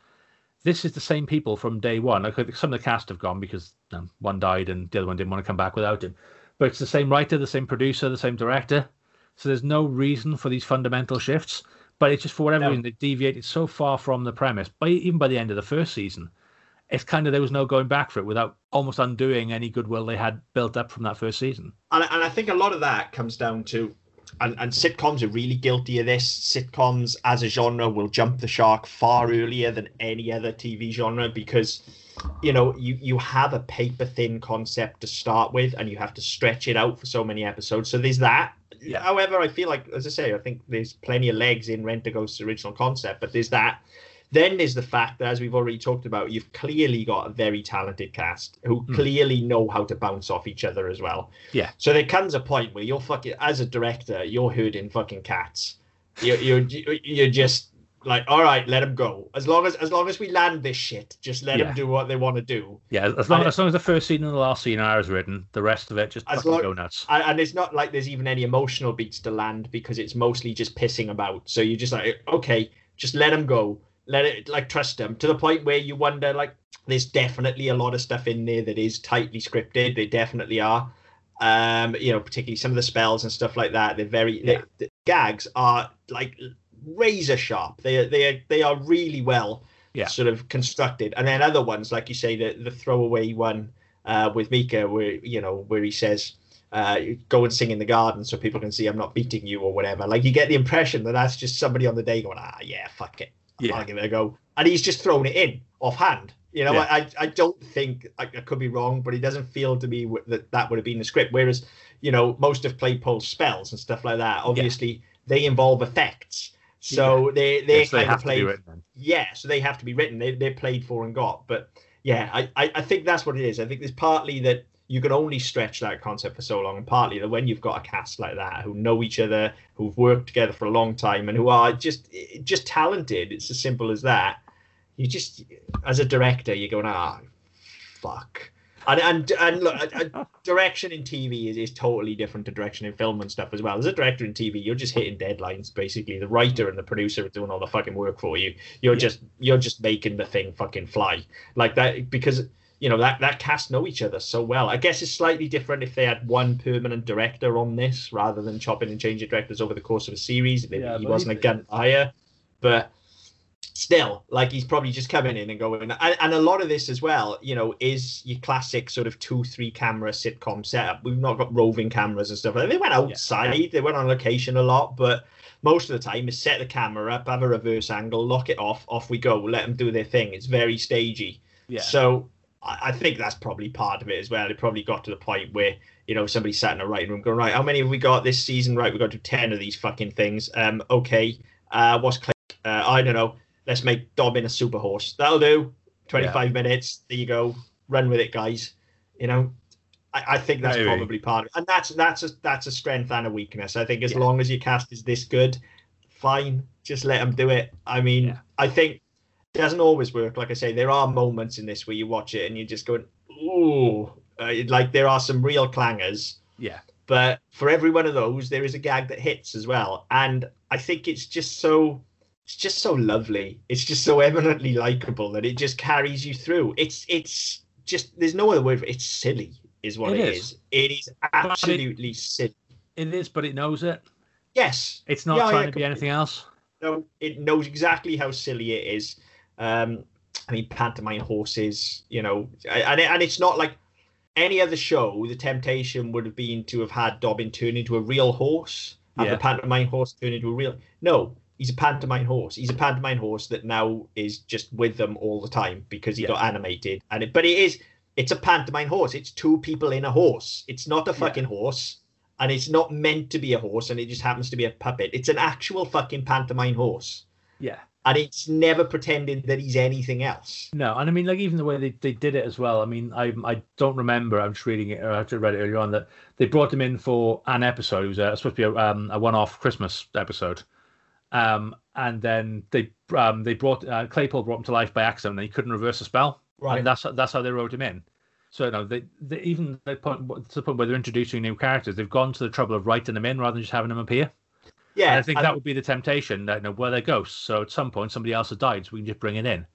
This is the same people from day one. Like some of the cast have gone because um, one died and the other one didn't want to come back without him. But it's the same writer, the same producer, the same director. So there's no reason for these fundamental shifts. But it's just for whatever No. reason they deviated so far from the premise. By even by the end of the first season, it's kind of there was no going back for it without almost undoing any goodwill they had built up from that first season. and, and I think a lot of that comes down to, and, and sitcoms are really guilty of this. Sitcoms as a genre will jump the shark far earlier than any other TV genre because, you know, you you have a paper thin concept to start with, and you have to stretch it out for so many episodes. So there's that. Yeah. However, I feel like, as I say, I think there's plenty of legs in Rentaghost's original concept, but there's that. Then there's the fact that, as we've already talked about, you've clearly got a very talented cast who Hmm. clearly know how to bounce off each other as well. Yeah. So there comes a point where you're fucking, as a director, you're herding fucking cats. You're you're you're just like, all right, let them go. As long as as long as we land this shit, just let Yeah. them do what they want to do. Yeah, as long, as long as the first scene and the last scene are as written, the rest of it just As fucking long- go nuts. And, and it's not like there's even any emotional beats to land because it's mostly just pissing about. So you're just like, okay, just let them go. Let it like trust them to the point where you wonder like there's definitely a lot of stuff in there that is tightly scripted. They definitely are. Um, you know, particularly some of the spells and stuff like that. They're very Yeah. the, the gags are like razor sharp. They are they are they are really well Yeah. sort of constructed. And then other ones, like you say, the the throwaway one uh, with Meaker, where you know where he says, uh, "Go and sing in the garden so people can see I'm not beating you" or whatever. Like you get the impression that that's just somebody on the day going, "Ah, yeah, fuck it, Yeah. I'll give it a go," and he's just thrown it in offhand. You know, Yeah. I, I don't think I, I could be wrong, but it doesn't feel to me that that would have been the script. Whereas, you know, most of Claypole's spells and stuff like that, obviously they involve effects. So they they Yes, they kind have of to be written. yeah, so they have to be written. They they're played for and got. But yeah, I, I I think that's what it is. I think there's partly that you can only stretch that concept for so long, and partly that when you've got a cast like that who know each other, who've worked together for a long time, and who are just just talented. It's as simple as that. You just as a director, you're going ah, fuck. And and and look, a- a direction in TV is, is totally different to direction in film and stuff as well. As a director in TV, you're just hitting deadlines basically. The writer and the producer are doing all the fucking work for you. You're Yeah. just you're just making the thing fucking fly like that because you know that that cast know each other so well. I guess it's slightly different if they had one permanent director on this rather than chopping and changing directors over the course of a series. Maybe Yeah, he wasn't a he- gun hire, but still like he's probably just coming in and going and, and a lot of this as well you know is your classic sort of two three camera sitcom setup we've not got roving cameras and stuff like they went outside they went on location a lot but most of the time is set the camera up have a reverse angle lock it off off we go let them do their thing it's very stagey Yeah. so I, think that's probably part of it as well it probably got to the point where you know, somebody sat in a writing room going, right, how many have we got this season? Right, we've got to do 10 of these fucking things. Um, okay, uh, what's click? Uh, I don't know. Let's make Dobbin a super horse. That'll do. 25 yeah. minutes. There you go. Run with it, guys. You know, I, I think that's Maybe. probably part of it. And that's that's a that's a strength and a weakness. I think as yeah. long as your cast is this good, fine. Just let them do it. I mean, yeah. I think doesn't always work. Like I say, there are moments in this where you watch it and you're just going, ooh, uh, like there are some real clangers. Yeah. But for every one of those, there is a gag that hits as well. And I think it's just so it's just so lovely. It's just so eminently likable that it just carries you through. It's it's just there's no other word for it. It's silly, is what it, it is. is. It is absolutely it, silly. It is, but it knows it. Yes. It's not yeah, trying yeah, to be anything else. No, it knows exactly how silly it is. Um, I mean, pantomime horses, you know, and and it's not like any other show. The temptation would have been to have had Dobbin turn into a real horse, and yeah. the pantomime horse turn into a real. No, he's a pantomime horse. He's a pantomime horse that now is just with them all the time because he yeah. got animated. And it, but it is it's a pantomime horse. It's two people in a horse. It's not a fucking yeah. horse, and it's not meant to be a horse, and it just happens to be a puppet. It's an actual fucking pantomime horse. Yeah. And it's never pretending that he's anything else. No, and I mean, like even the way they, they did it as well. I mean, I I don't remember. I'm just reading it. Or I just read it earlier on that they brought him in for an episode. It was a, supposed to be a, um, a one-off Christmas episode, um, and then they um, they brought uh, Claypole brought him to life by accident, and he couldn't reverse the spell. Right. And that's that's how they wrote him in. So no, they, they even they point to the point where they're introducing new characters. They've gone to the trouble of writing them in rather than just having them appear. Yeah, and I think that would be the temptation. That you know, well, they're ghosts, so at some point somebody else has died, so we can just bring it in.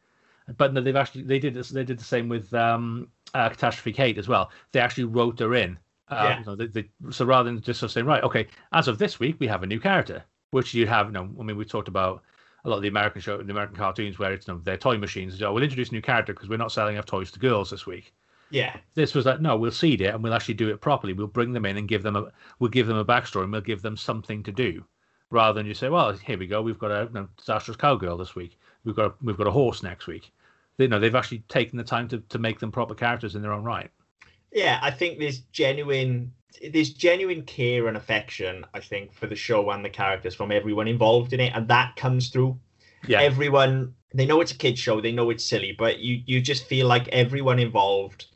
But no, they've actually they did this, they did the same with um, uh, Catastrophe Kate as well. They actually wrote her in. Uh, yeah. You know, they, they, so rather than just sort of saying, right, okay, as of this week we have a new character, which you have. You know, I mean, we talked about a lot of the American show, the American cartoons, where it's you know, they're toy machines. Oh, we'll introduce a new character because we're not selling enough toys to girls this week. Yeah. This was like, no, we'll seed it and we'll actually do it properly. We'll bring them in and give them a, we'll give them a backstory and we'll give them something to do, rather than you say, well, here we go, we've got a you know, disastrous cowgirl this week. We've got a, we've got a horse next week. They you know they've actually taken the time to to make them proper characters in their own right. Yeah, I think there's genuine there's genuine care and affection, I think, for the show and the characters from everyone involved in it, and that comes through. Yeah. Everyone they know it's a kids show, they know it's silly, but you you just feel like everyone involved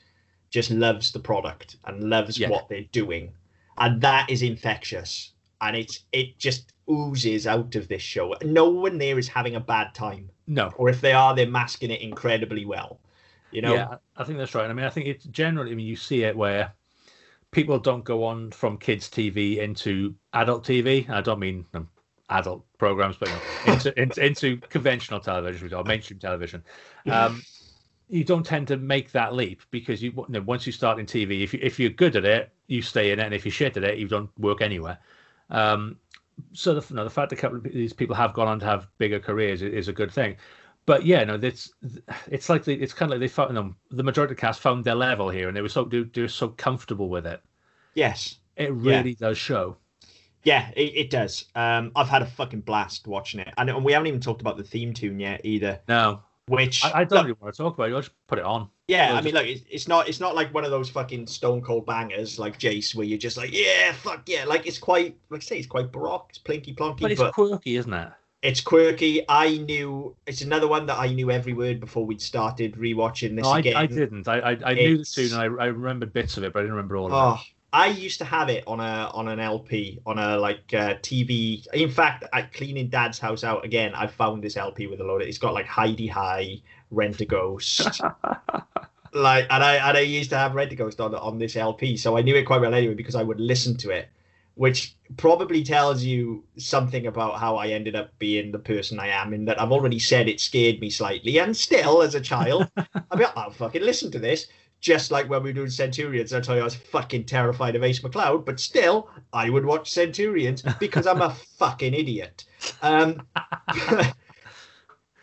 just loves the product and loves yeah. what they're doing. And that is infectious. And it's it just oozes out of this show. No one there is having a bad time. No. Or if they are, they're masking it incredibly well. You know? Yeah, I think that's right. I mean, I think it's generally, I mean, you see it where people don't go on from kids' TV into adult TV. I don't mean um, adult programs, but into, into, into conventional television or mainstream television. Um, you don't tend to make that leap because you, you know, once you start in TV, if you if you're good at it, you stay in it, and if you're shit at it, you don't work anywhere. Um, so the, you know, the fact that a couple of these people have gone on to have bigger careers is, is a good thing but yeah, no, it's it's like they, it's kind of like they found know, the majority of the cast found their level here, and they were so they were so comfortable with it. Yes, it really yeah. does show. Yeah, it, it does. Um, I've had a fucking blast watching it, and, and we haven't even talked about the theme tune yet either. No, which I, I don't look, really want to talk about it. I'll just put it on. Yeah, I mean, look, it's, it's not it's not like one of those fucking stone cold bangers like Jayce, where you're just like, yeah, fuck yeah, like it's quite, like I say, it's quite baroque, it's plinky plonky, but it's but, quirky, isn't it? It's quirky. I knew it's another one that I knew every word before we'd started rewatching this no, again. I, I didn't. I I, I knew the tune and I, I remembered bits of it, but I didn't remember all of oh, it. I used to have it on a on an LP on a like uh, TV. In fact, at cleaning Dad's house out again, I found this LP with a load. Of, it's got like Hi-de-Hi, Rentaghost, like, and I and I used to have Rentaghost on on this LP, so I knew it quite well anyway because I would listen to it which probably tells you something about how I ended up being the person I am. In that I've already said it scared me slightly, and still, as a child, I mean, I'll fucking listen to this. Just like when we were doing Centurions, I tell you I was fucking terrified of Ace McCloud, but still, I would watch Centurions because I'm a fucking idiot. Um,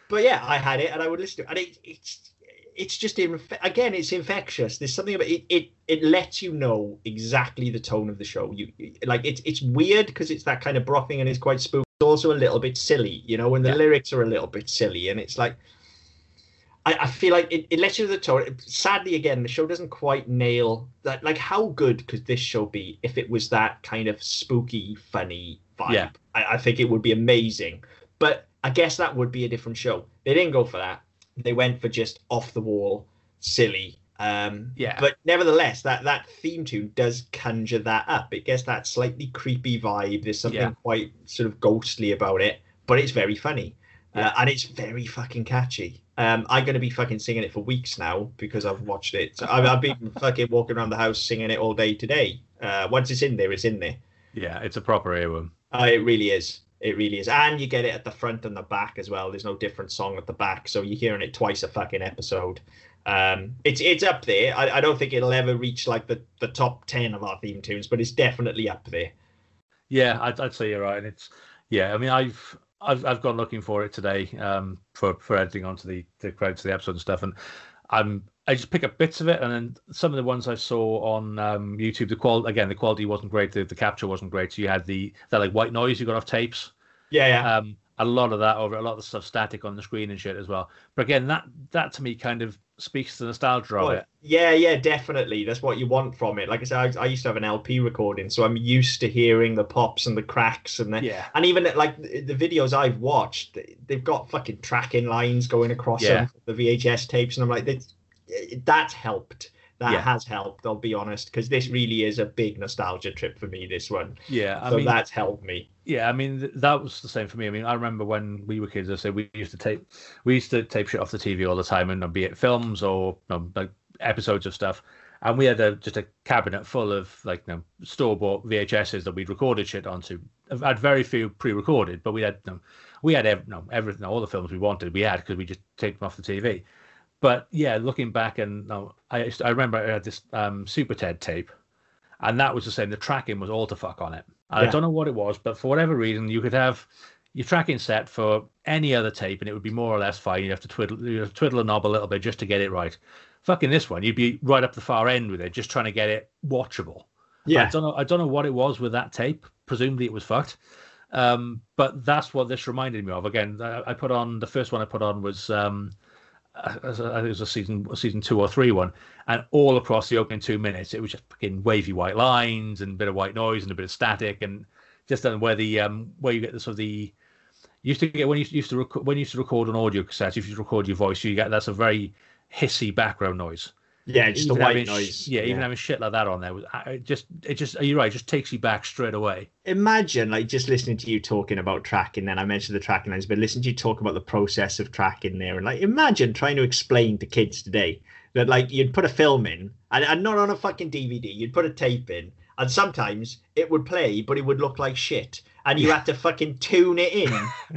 but yeah, I had it and I would listen to it, and it, it's it's just again it's infectious there's something about it it it lets you know exactly the tone of the show you like it's it's weird because it's that kind of brothing and it's quite spooky it's also a little bit silly you know when the yeah. lyrics are a little bit silly and it's like I, I feel like it, it lets you the tone. Sadly, again, the show doesn't quite nail that. Like, how good could this show be if it was that kind of spooky, funny vibe? Yeah. I, I think it would be amazing. But I guess that would be a different show. They didn't go for that. They went for just off the wall, silly. Um, Yeah. But nevertheless, that that theme tune does conjure that up. It gets that slightly creepy vibe. There's something Yeah. quite sort of ghostly about it, but it's very funny. Uh, and it's very fucking catchy. Um, I'm gonna be fucking singing it for weeks now because I've watched it. So I've, I've been fucking walking around the house singing it all day today. Uh, once it's in there, it's in there. Yeah, it's a proper earworm. Uh, it really is. It really is. And you get it at the front and the back as well. There's no different song at the back, so you're hearing it twice a fucking episode. Um, it's it's up there. I, I don't think it'll ever reach like the, the top ten of our theme tunes, but it's definitely up there. Yeah, I'd, I'd say you're right. And it's yeah. I mean, I've I've I've gone looking for it today um, for for editing onto the the credits of the episode and stuff, and I'm I just pick up bits of it, and then some of the ones I saw on um, YouTube, the qual again the quality wasn't great, the, the capture wasn't great. So you had the that like white noise you got off tapes. Yeah, yeah. Um, a lot of that over a lot of the stuff static on the screen and shit as well. But again, that that to me kind of speaks to the nostalgia of it. yeah, yeah, definitely. That's what you want from it. Like I said, I, I used to have an LP recording, so I'm used to hearing the pops and the cracks and the Yeah. and even like the the videos I've watched, they've got fucking tracking lines going across Yeah. the VHS tapes, and I'm like, that's helped. That Yeah. has helped. I'll be honest, because this really is a big nostalgia trip for me. This one, Yeah, I so mean, that's helped me. Yeah, I mean th- that was the same for me. I mean, I remember when we were kids. I said we used to tape, we used to tape shit off the TV all the time, and uh, be it films or you know, like episodes of stuff. And we had a, just a cabinet full of like you know, store bought VHSs that we'd recorded shit onto. I had very few pre-recorded, but we had you know, we had ev- no, everything, all the films we wanted, we had because we just taped them off the TV. But yeah, looking back and no, I to- I remember I had this um, SuperTed tape, and that was the same. The tracking was all to fuck on it. Yeah. I don't know what it was, but for whatever reason, you could have your tracking set for any other tape, and it would be more or less fine. You have to twiddle, you have to twiddle a knob a little bit just to get it right. Fucking this one, you'd be right up the far end with it, just trying to get it watchable. Yeah, I don't know. I don't know what it was with that tape. Presumably, it was fucked. Um, but that's what this reminded me of. Again, I, I put on the first one I put on was um, I think it was a season a season two or three one, and all across the opening two minutes, it was just fucking wavy white lines and a bit of white noise and a bit of static, and just then where the um where you get the sort of the used to get when you used to record when you used to record an audio cassette, if you record your voice, you get that's a very hissy background noise. Yeah, just the Even white having sh- noise. yeah, even having shit like that on there was it just it just are you're right, it just takes you back straight away. imagine like just listening to you talking about tracking then i mentioned the tracking lines but listen to you talk about the process of tracking there and like imagine trying to explain to kids today that like you'd put a film in and, and not on a fucking dvd you'd put a tape in and sometimes it would play but it would look like shit and you had to fucking tune it in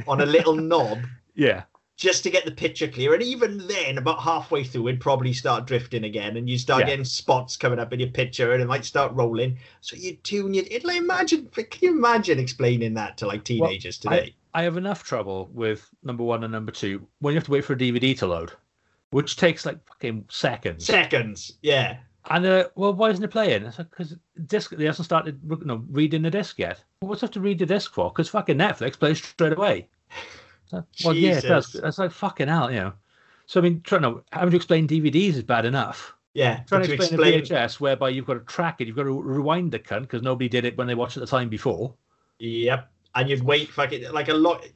on a little knob Yeah, just to get the picture clear. And even then, about halfway through, it'd probably start drifting again, and you start Yeah. getting spots coming up in your picture, and it might start rolling. So you tune it. It like imagine. Can you imagine explaining that to like teenagers today? I have enough trouble with number one and number two when you have to wait for a DVD to load, which takes like fucking seconds. Seconds. Yeah. And uh, well, why isn't it playing? It's because disc they hasn't started you know, reading the disc yet. Well, what's have to read the disc for? Because fucking Netflix plays straight away. So, well, yeah, it does. Jesus. That's like fucking hell, you know. So I mean, trying to having to explain DVDs is bad enough. Yeah. Trying to explain, explain. a VHS whereby you've got to track it, you've got to rewind the cunt because nobody did it when they watched it the time before. Yep. And you'd wait fucking like a lot.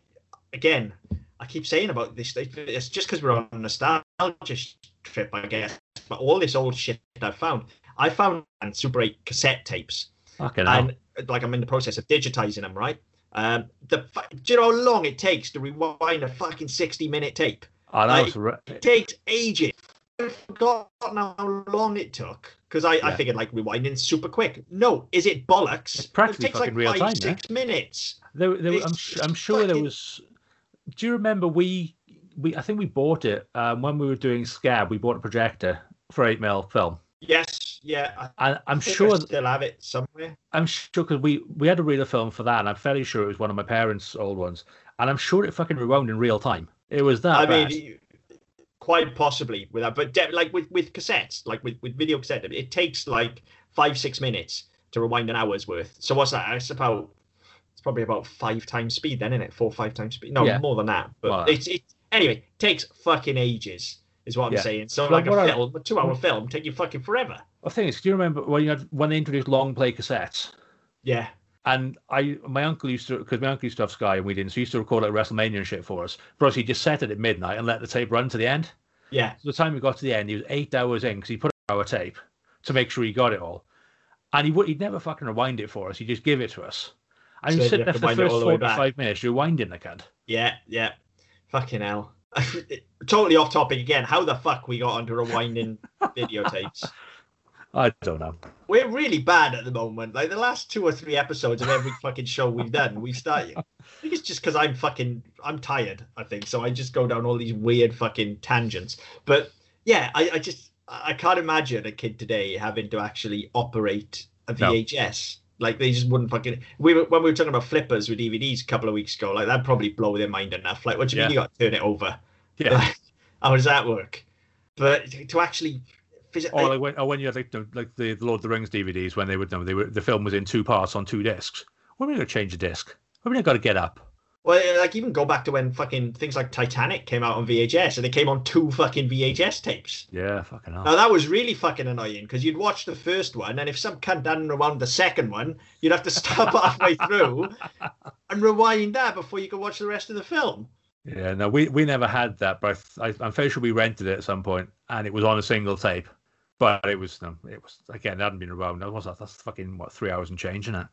Again, I keep saying about this. It's just because we're on a nostalgia trip, I guess. But all this old shit I've found, I found on Super 8 cassette tapes. Fucking hell. like I'm in the process of digitizing them, right? Um, the do you know how long it takes to rewind a fucking sixty minute tape? I know. like- re- It takes ages. I've forgotten how long it took because I, I figured like rewinding super quick. No, is it bollocks? It's practically it takes fucking like real five, time, six minutes. There, there, I'm, I'm sure there was. Do you remember we we I think we bought it um, when we were doing Scab. We bought a projector for eight mil film, Yes, yeah. I, I'm think sure I still have it somewhere. I'm sure because we we had a real film for that, and I'm fairly sure it was one of my parents' old ones, and I'm sure it fucking rewound in real time. It was that I bad. mean, quite possibly with that, but de- like with with cassettes, like with with video cassette, it takes like five six minutes to rewind an hour's worth. So what's that? It's about it's probably about five times speed then, isn't it? Four five times speed? No, Yeah. more than that. But Well, it's it anyway. Takes fucking ages. Is what I'm Yeah. saying. So Well, like a film, a two-hour film, take you fucking forever. The thing is, do you remember when you had when they introduced long play cassettes? Yeah, And I, my uncle used to, because my uncle used to have Sky and we didn't, so he used to record like WrestleMania and shit for us. For us, he just set it at midnight and let the tape run to the end. yeah, So the time we got to the end, he was eight hours in because he put an hour tape to make sure he got it all. And he would, he'd never fucking rewind it for us. He'd just give it to us. And So he'd you sit have there to for the first the way back. 45 minutes rewinding the cunt. yeah, yeah. Fucking hell. totally off topic again. How the fuck we got onto rewinding videotapes? I don't know. We're really bad at the moment. Like the last two or three episodes of every fucking show we've done, we started. I think it's just because I'm fucking I'm tired. I think so. I just go down all these weird fucking tangents. But yeah, I, I just I can't imagine a kid today having to actually operate a No. Like they just wouldn't fucking. We were when we were talking about flippers with DVDs a couple of weeks ago. Like that'd probably blow their mind enough. Like, what do you mean you got to turn it over? Yeah. Like, How does that work? But to actually. Physically... Or oh, like when, or when you had like, the, like the Lord of the Rings DVDs when they would know they were the film was in two parts on two discs. When are we going to change the disc? When are we going to get up? Well, uh, like even go back to when fucking things like Titanic came out on VHS, and they came on two fucking VHS tapes. Yeah, fucking hell. Now that was really fucking annoying because you'd watch the first one, and if some cunt hadn't rewound the second one, you'd have to stop halfway through and rewind that before you could watch the rest of the film. Yeah, no, we, we never had that, but I, I'm fairly sure we rented it at some point, and it was on a single tape. But it was no, it was again, it hadn't been around. That was that's fucking what three hours and change, isn't it?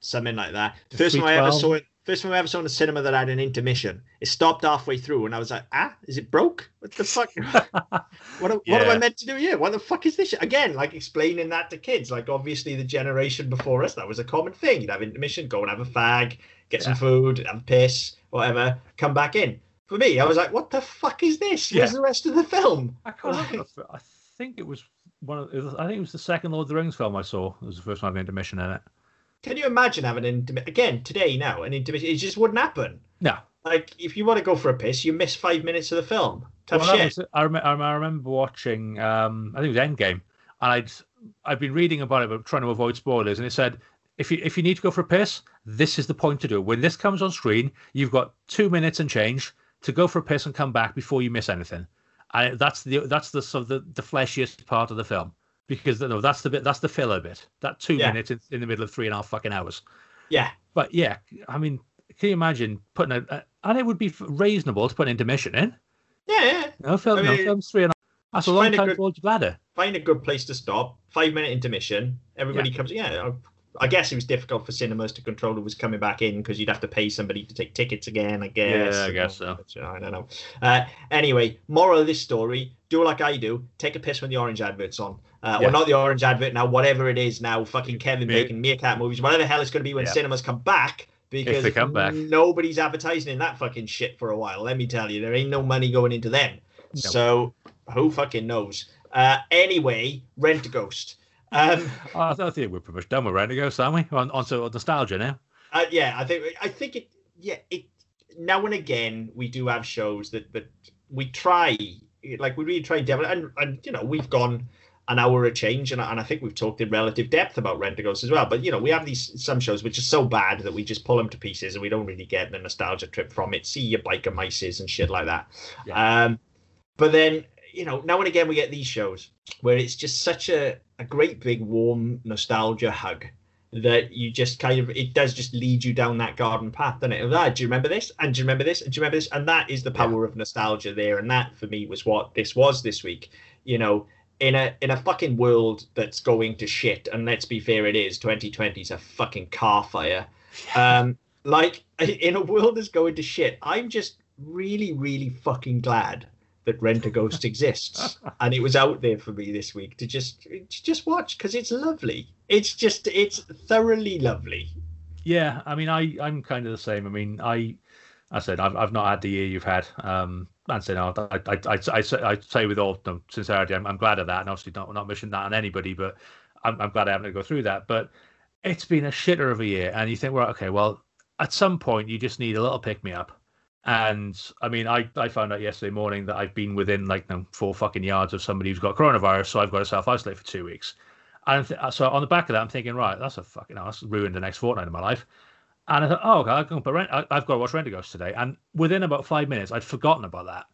Something like that. The first time I ever saw it, first time I ever saw in a cinema that had an intermission. It stopped halfway through, and I was like, "Ah, is it broke? What the fuck? what, am- what am I meant to do here? What the fuck is this? shit?" Again, like explaining that to kids. Like obviously the generation before us, that was a common thing. You'd have intermission, go and have a fag, get some Yeah. food, have a piss, whatever, come back in. For me, I was like, "What the fuck is this? Where's Yeah. the rest of the film?" I can't remember. I think it was one of. I think it was the second Lord of the Rings film I saw. It was the first time one having intermission in it. Can you imagine having an intermission again today? Now an intermission, it just wouldn't happen. No, Like if you want to go for a piss, you miss five minutes of the film. Tough Well, shit. was- I, rem- I remember watching. Um, I think it was Endgame, and I'd I'd been reading about it, but trying to avoid spoilers. And it said if you if you need to go for a piss, this is the point to do. it. When this comes on screen, you've got two minutes and change to go for a piss and come back before you miss anything. And that's the that's the sort of the, the fleshiest part of the film because no, that's the bit that's the filler bit. That two Yeah. minutes in, in the middle of three and a half fucking hours. Yeah. But yeah, I mean, can you imagine putting a, a and it would be reasonable to put an intermission in. Yeah, yeah. No film, I no mean, film's three and a That's a long a time good- hold your bladder. Find a good place to stop. Five minute intermission. Everybody comes. Yeah. I- I guess it was difficult for cinemas to control who was coming back in because you'd have to pay somebody to take tickets again. I guess. Yeah, I guess so. I don't know. Uh, anyway, moral of this story: do like I do. Take a piss when the orange advert's on. Uh, Yeah. Or not the orange advert now. Whatever it is now. Fucking Kevin Me- Bacon, Meerkat movies. Whatever the hell it's going to be when Yeah. cinemas come back. Because come back. nobody's advertising in that fucking shit for a while. Let me tell you, there ain't no money going into them. No. So who fucking knows? Uh, anyway, Rentaghost. Um, I, I think we're pretty much done with Rentaghost, aren't we? On, on to nostalgia now. uh, yeah, I think I think it. Yeah, it. Now and again, we do have shows that that we try, like we really try devil, and and you know we've gone an hour a change, and, I- and I think we've talked in relative depth about Ghost as well. But you know we have these some shows which are so bad that we just pull them to pieces, and we don't really get the nostalgia trip from it. See your biker mices and shit like that. Um, but then you know now and again we get these shows where it's just such a, a great big warm nostalgia hug that you just kind of it does just lead you down that garden path doesn't it? Of, ah, do you remember this? And do you remember this? And do you remember this? And that is the power of nostalgia there. And that for me was what this was this week. You know in a in a fucking world that's going to shit and let's be fair it is. 2020 is a fucking car fire. Um like in a world that's going to shit i'm just really really fucking glad that Rentaghost exists. And it was out there for me this week to just to just watch because it's lovely it's just it's thoroughly lovely Yeah, I mean, I I'm kind of the same. I mean, I I said I've I've not had the year you've had. Um, and say no, I I I I say, with all sincerity, I'm, I'm glad of that, and obviously not not wishing that on anybody, but I'm I'm glad I haven't to go through that. But it's been a shitter of a year, and you think, well, okay, well, at some point you just need a little pick me up. And I mean, I, I found out yesterday morning that I've been within like no, four fucking yards of somebody who's got coronavirus, so I've got to self isolate for two weeks. And th- so on the back of that, I'm thinking, right, that's a fucking that's ruined the next fortnight of my life. And I thought, oh, okay, I can put rent. I, I've got to watch Ghost today. And within about five minutes, I'd forgotten about that.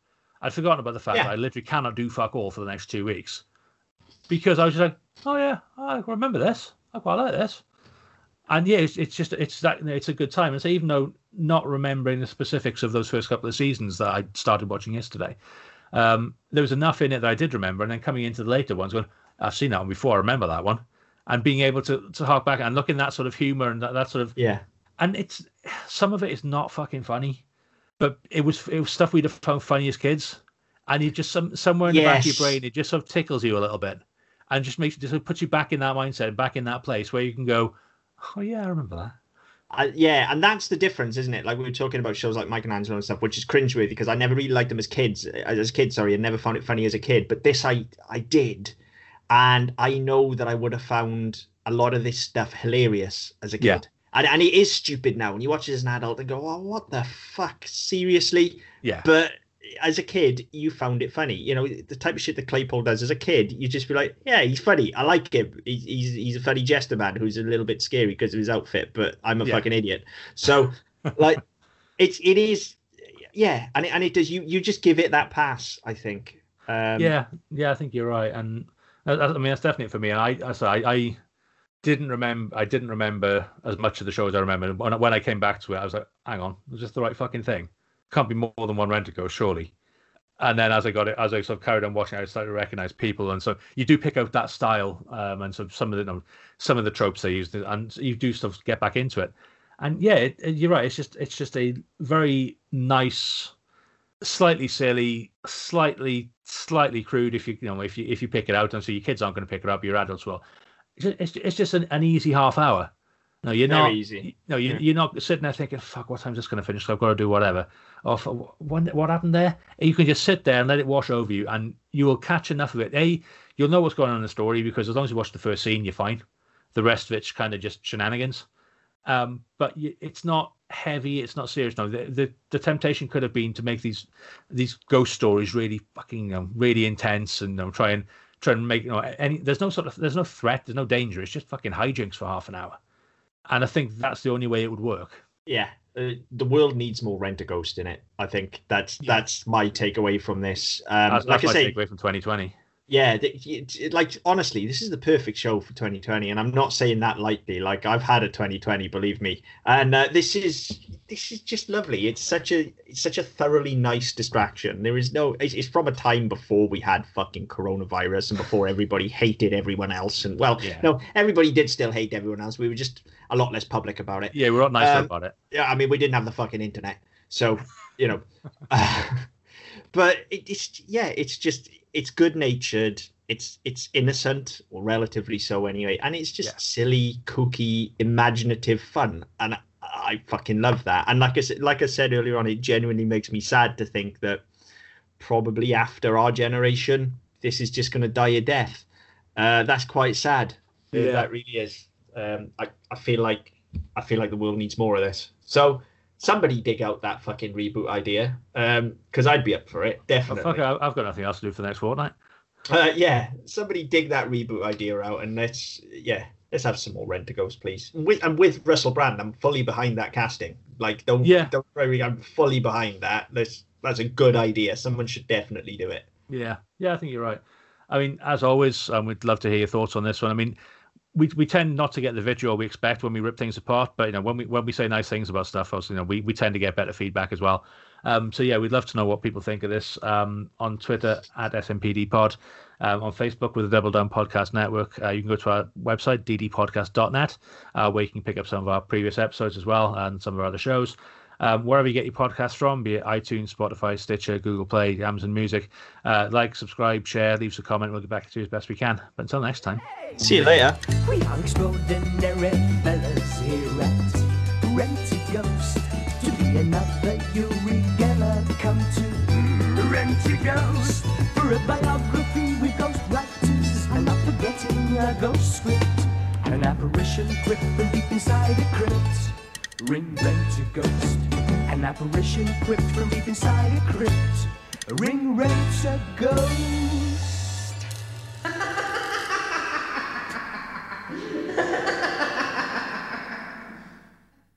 I'd forgotten about the fact Yeah. that I literally cannot do fuck all for the next two weeks because I was just like, oh yeah, I remember this. I quite like this. And yeah, it's, it's just it's that it's a good time. And so even though not remembering the specifics of those first couple of seasons that I started watching yesterday, um, there was enough in it that I did remember. And then coming into the later ones, going, I've seen that one before. I remember that one, and being able to to hark back and look in that sort of humor and that, that sort of Yeah. and it's some of it is not fucking funny, but it was it was stuff we'd have found funny as kids, and you just some somewhere in the back of your brain it just sort of tickles you a little bit, and just makes you just puts you back in that mindset, back in that place where you can go, oh yeah, I remember that. I, yeah, and that's the difference, isn't it? Like we were talking about shows like Mike and Angelo and stuff, which is cringeworthy because I never really liked them as kids. As kids, sorry, I never found it funny as a kid. But this, I I did, and I know that I would have found a lot of this stuff hilarious as a kid. Yeah. And, and it is stupid now. When you watch it as an adult and go, "Oh, what the fuck? Seriously?" Yeah, But as a kid, you found it funny. You know, the type of shit that Claypole does as a kid, you just be like, yeah, he's funny. I like him. He's he's, he's a funny jester man who's a little bit scary because of his outfit, but I'm a Yeah. fucking idiot. So, like, it's it is, yeah, and it, and it does. You you just give it that pass. I think. Um, yeah, yeah, I think you're right, and I, I mean that's definitely for me. And I, I, so I, I didn't remember, I didn't remember as much of the show as I remember. When, I- when I came back to it, I was like, hang on, was this the right fucking thing? Can't be more than one Rentaghost, surely. And then as I got it, as I sort of carried on watching, I started to recognize people, and so you do pick out that style, um, and so some of the you know, some of the tropes they used, and you do stuff get back into it. And yeah, it, it- you're right. It's just it's just a very nice, slightly silly, slightly slightly crude. If you you know if you if you pick it out, and so your kids aren't going to pick it up, your adults will. It's just, it's, just an, an easy half hour. No, you're Very not. easy. No, you, Yeah. you're not sitting there thinking, "Fuck, what time's this going to finish? So I've got to do whatever." Or what, what happened there? You can just sit there and let it wash over you, and you will catch enough of it. A, you'll know what's going on in the story because as long as you watch the first scene, you're fine. The rest of it's kind of just shenanigans. Um, but it's not heavy. It's not serious. No, the, the the temptation could have been to make these these ghost stories really fucking you know, really intense and you know, try and try and make you know any. There's no sort of there's no threat. There's no danger. It's just fucking hijinks for half an hour. And I think that's the only way it would work. yeah. Uh, the world needs more Rentaghost in it. I think that's Yeah. that's my takeaway from this. Um, That's, like that's I my say, takeaway from 2020. Yeah like honestly this is the perfect show for 2020 and i'm not saying that lightly like i've had a 2020 believe me and uh, this is this is just lovely it's such a it's such a thoroughly nice distraction there is no it's, it's from a time before we had fucking coronavirus and before everybody hated everyone else and well Yeah. no everybody did still hate everyone else we were just a lot less public about it Yeah, we're not nice Um, about it. yeah, I mean, we didn't have the fucking internet, so you know. but it, it's yeah, it's just it's good natured. It's it's innocent or relatively so anyway, and it's just Yeah. silly, kooky, imaginative fun, and I, I fucking love that. And like I said, like I said earlier on, it genuinely makes me sad to think that probably after our generation, this is just going to die a death. Uh, that's quite sad. Yeah. That really is. Um, I, I feel like I feel like the world needs more of this. So somebody dig out that fucking reboot idea, because I'd be up for it Oh, definitely. fuck it, I've got nothing else to do for the next fortnight. Uh, yeah, somebody dig that reboot idea out, and let's yeah, let's have some more Rentaghost, please. And with and with Russell Brand, I'm fully behind that casting. Like, don't Yeah. don't worry, I'm fully behind that. That's that's a good idea. Someone should definitely do it. Yeah, yeah, I think you're right. I mean, as always, um, we'd love to hear your thoughts on this one. I mean, we we tend not to get the vitriol we expect when we rip things apart, but you know, when we when we say nice things about stuff, also, you know, we, we tend to get better feedback as well. Um, so yeah, we'd love to know what people think of this um, on Twitter at SMPD Pod, um, on Facebook with the Double Down Podcast Network. Uh, you can go to our website ddpodcast.net, uh, where you can pick up some of our previous episodes as well and some of our other shows. Um, wherever you get your podcast from, be it iTunes, Spotify, Stitcher, Google Play, Amazon Music, uh, like, subscribe, share, leave us a comment. We'll get back to you as best we can. But until next time. See you later. We are extraordinary fellas here at Rented Ghost. To be another Uri come to Rentaghost. For a biography with ghost writers, and not forgetting a ghost script. An apparition crypt from deep inside a crypt. Ring rent a ghost, an apparition whipped from deep inside a crypt. Ring rent a ghost.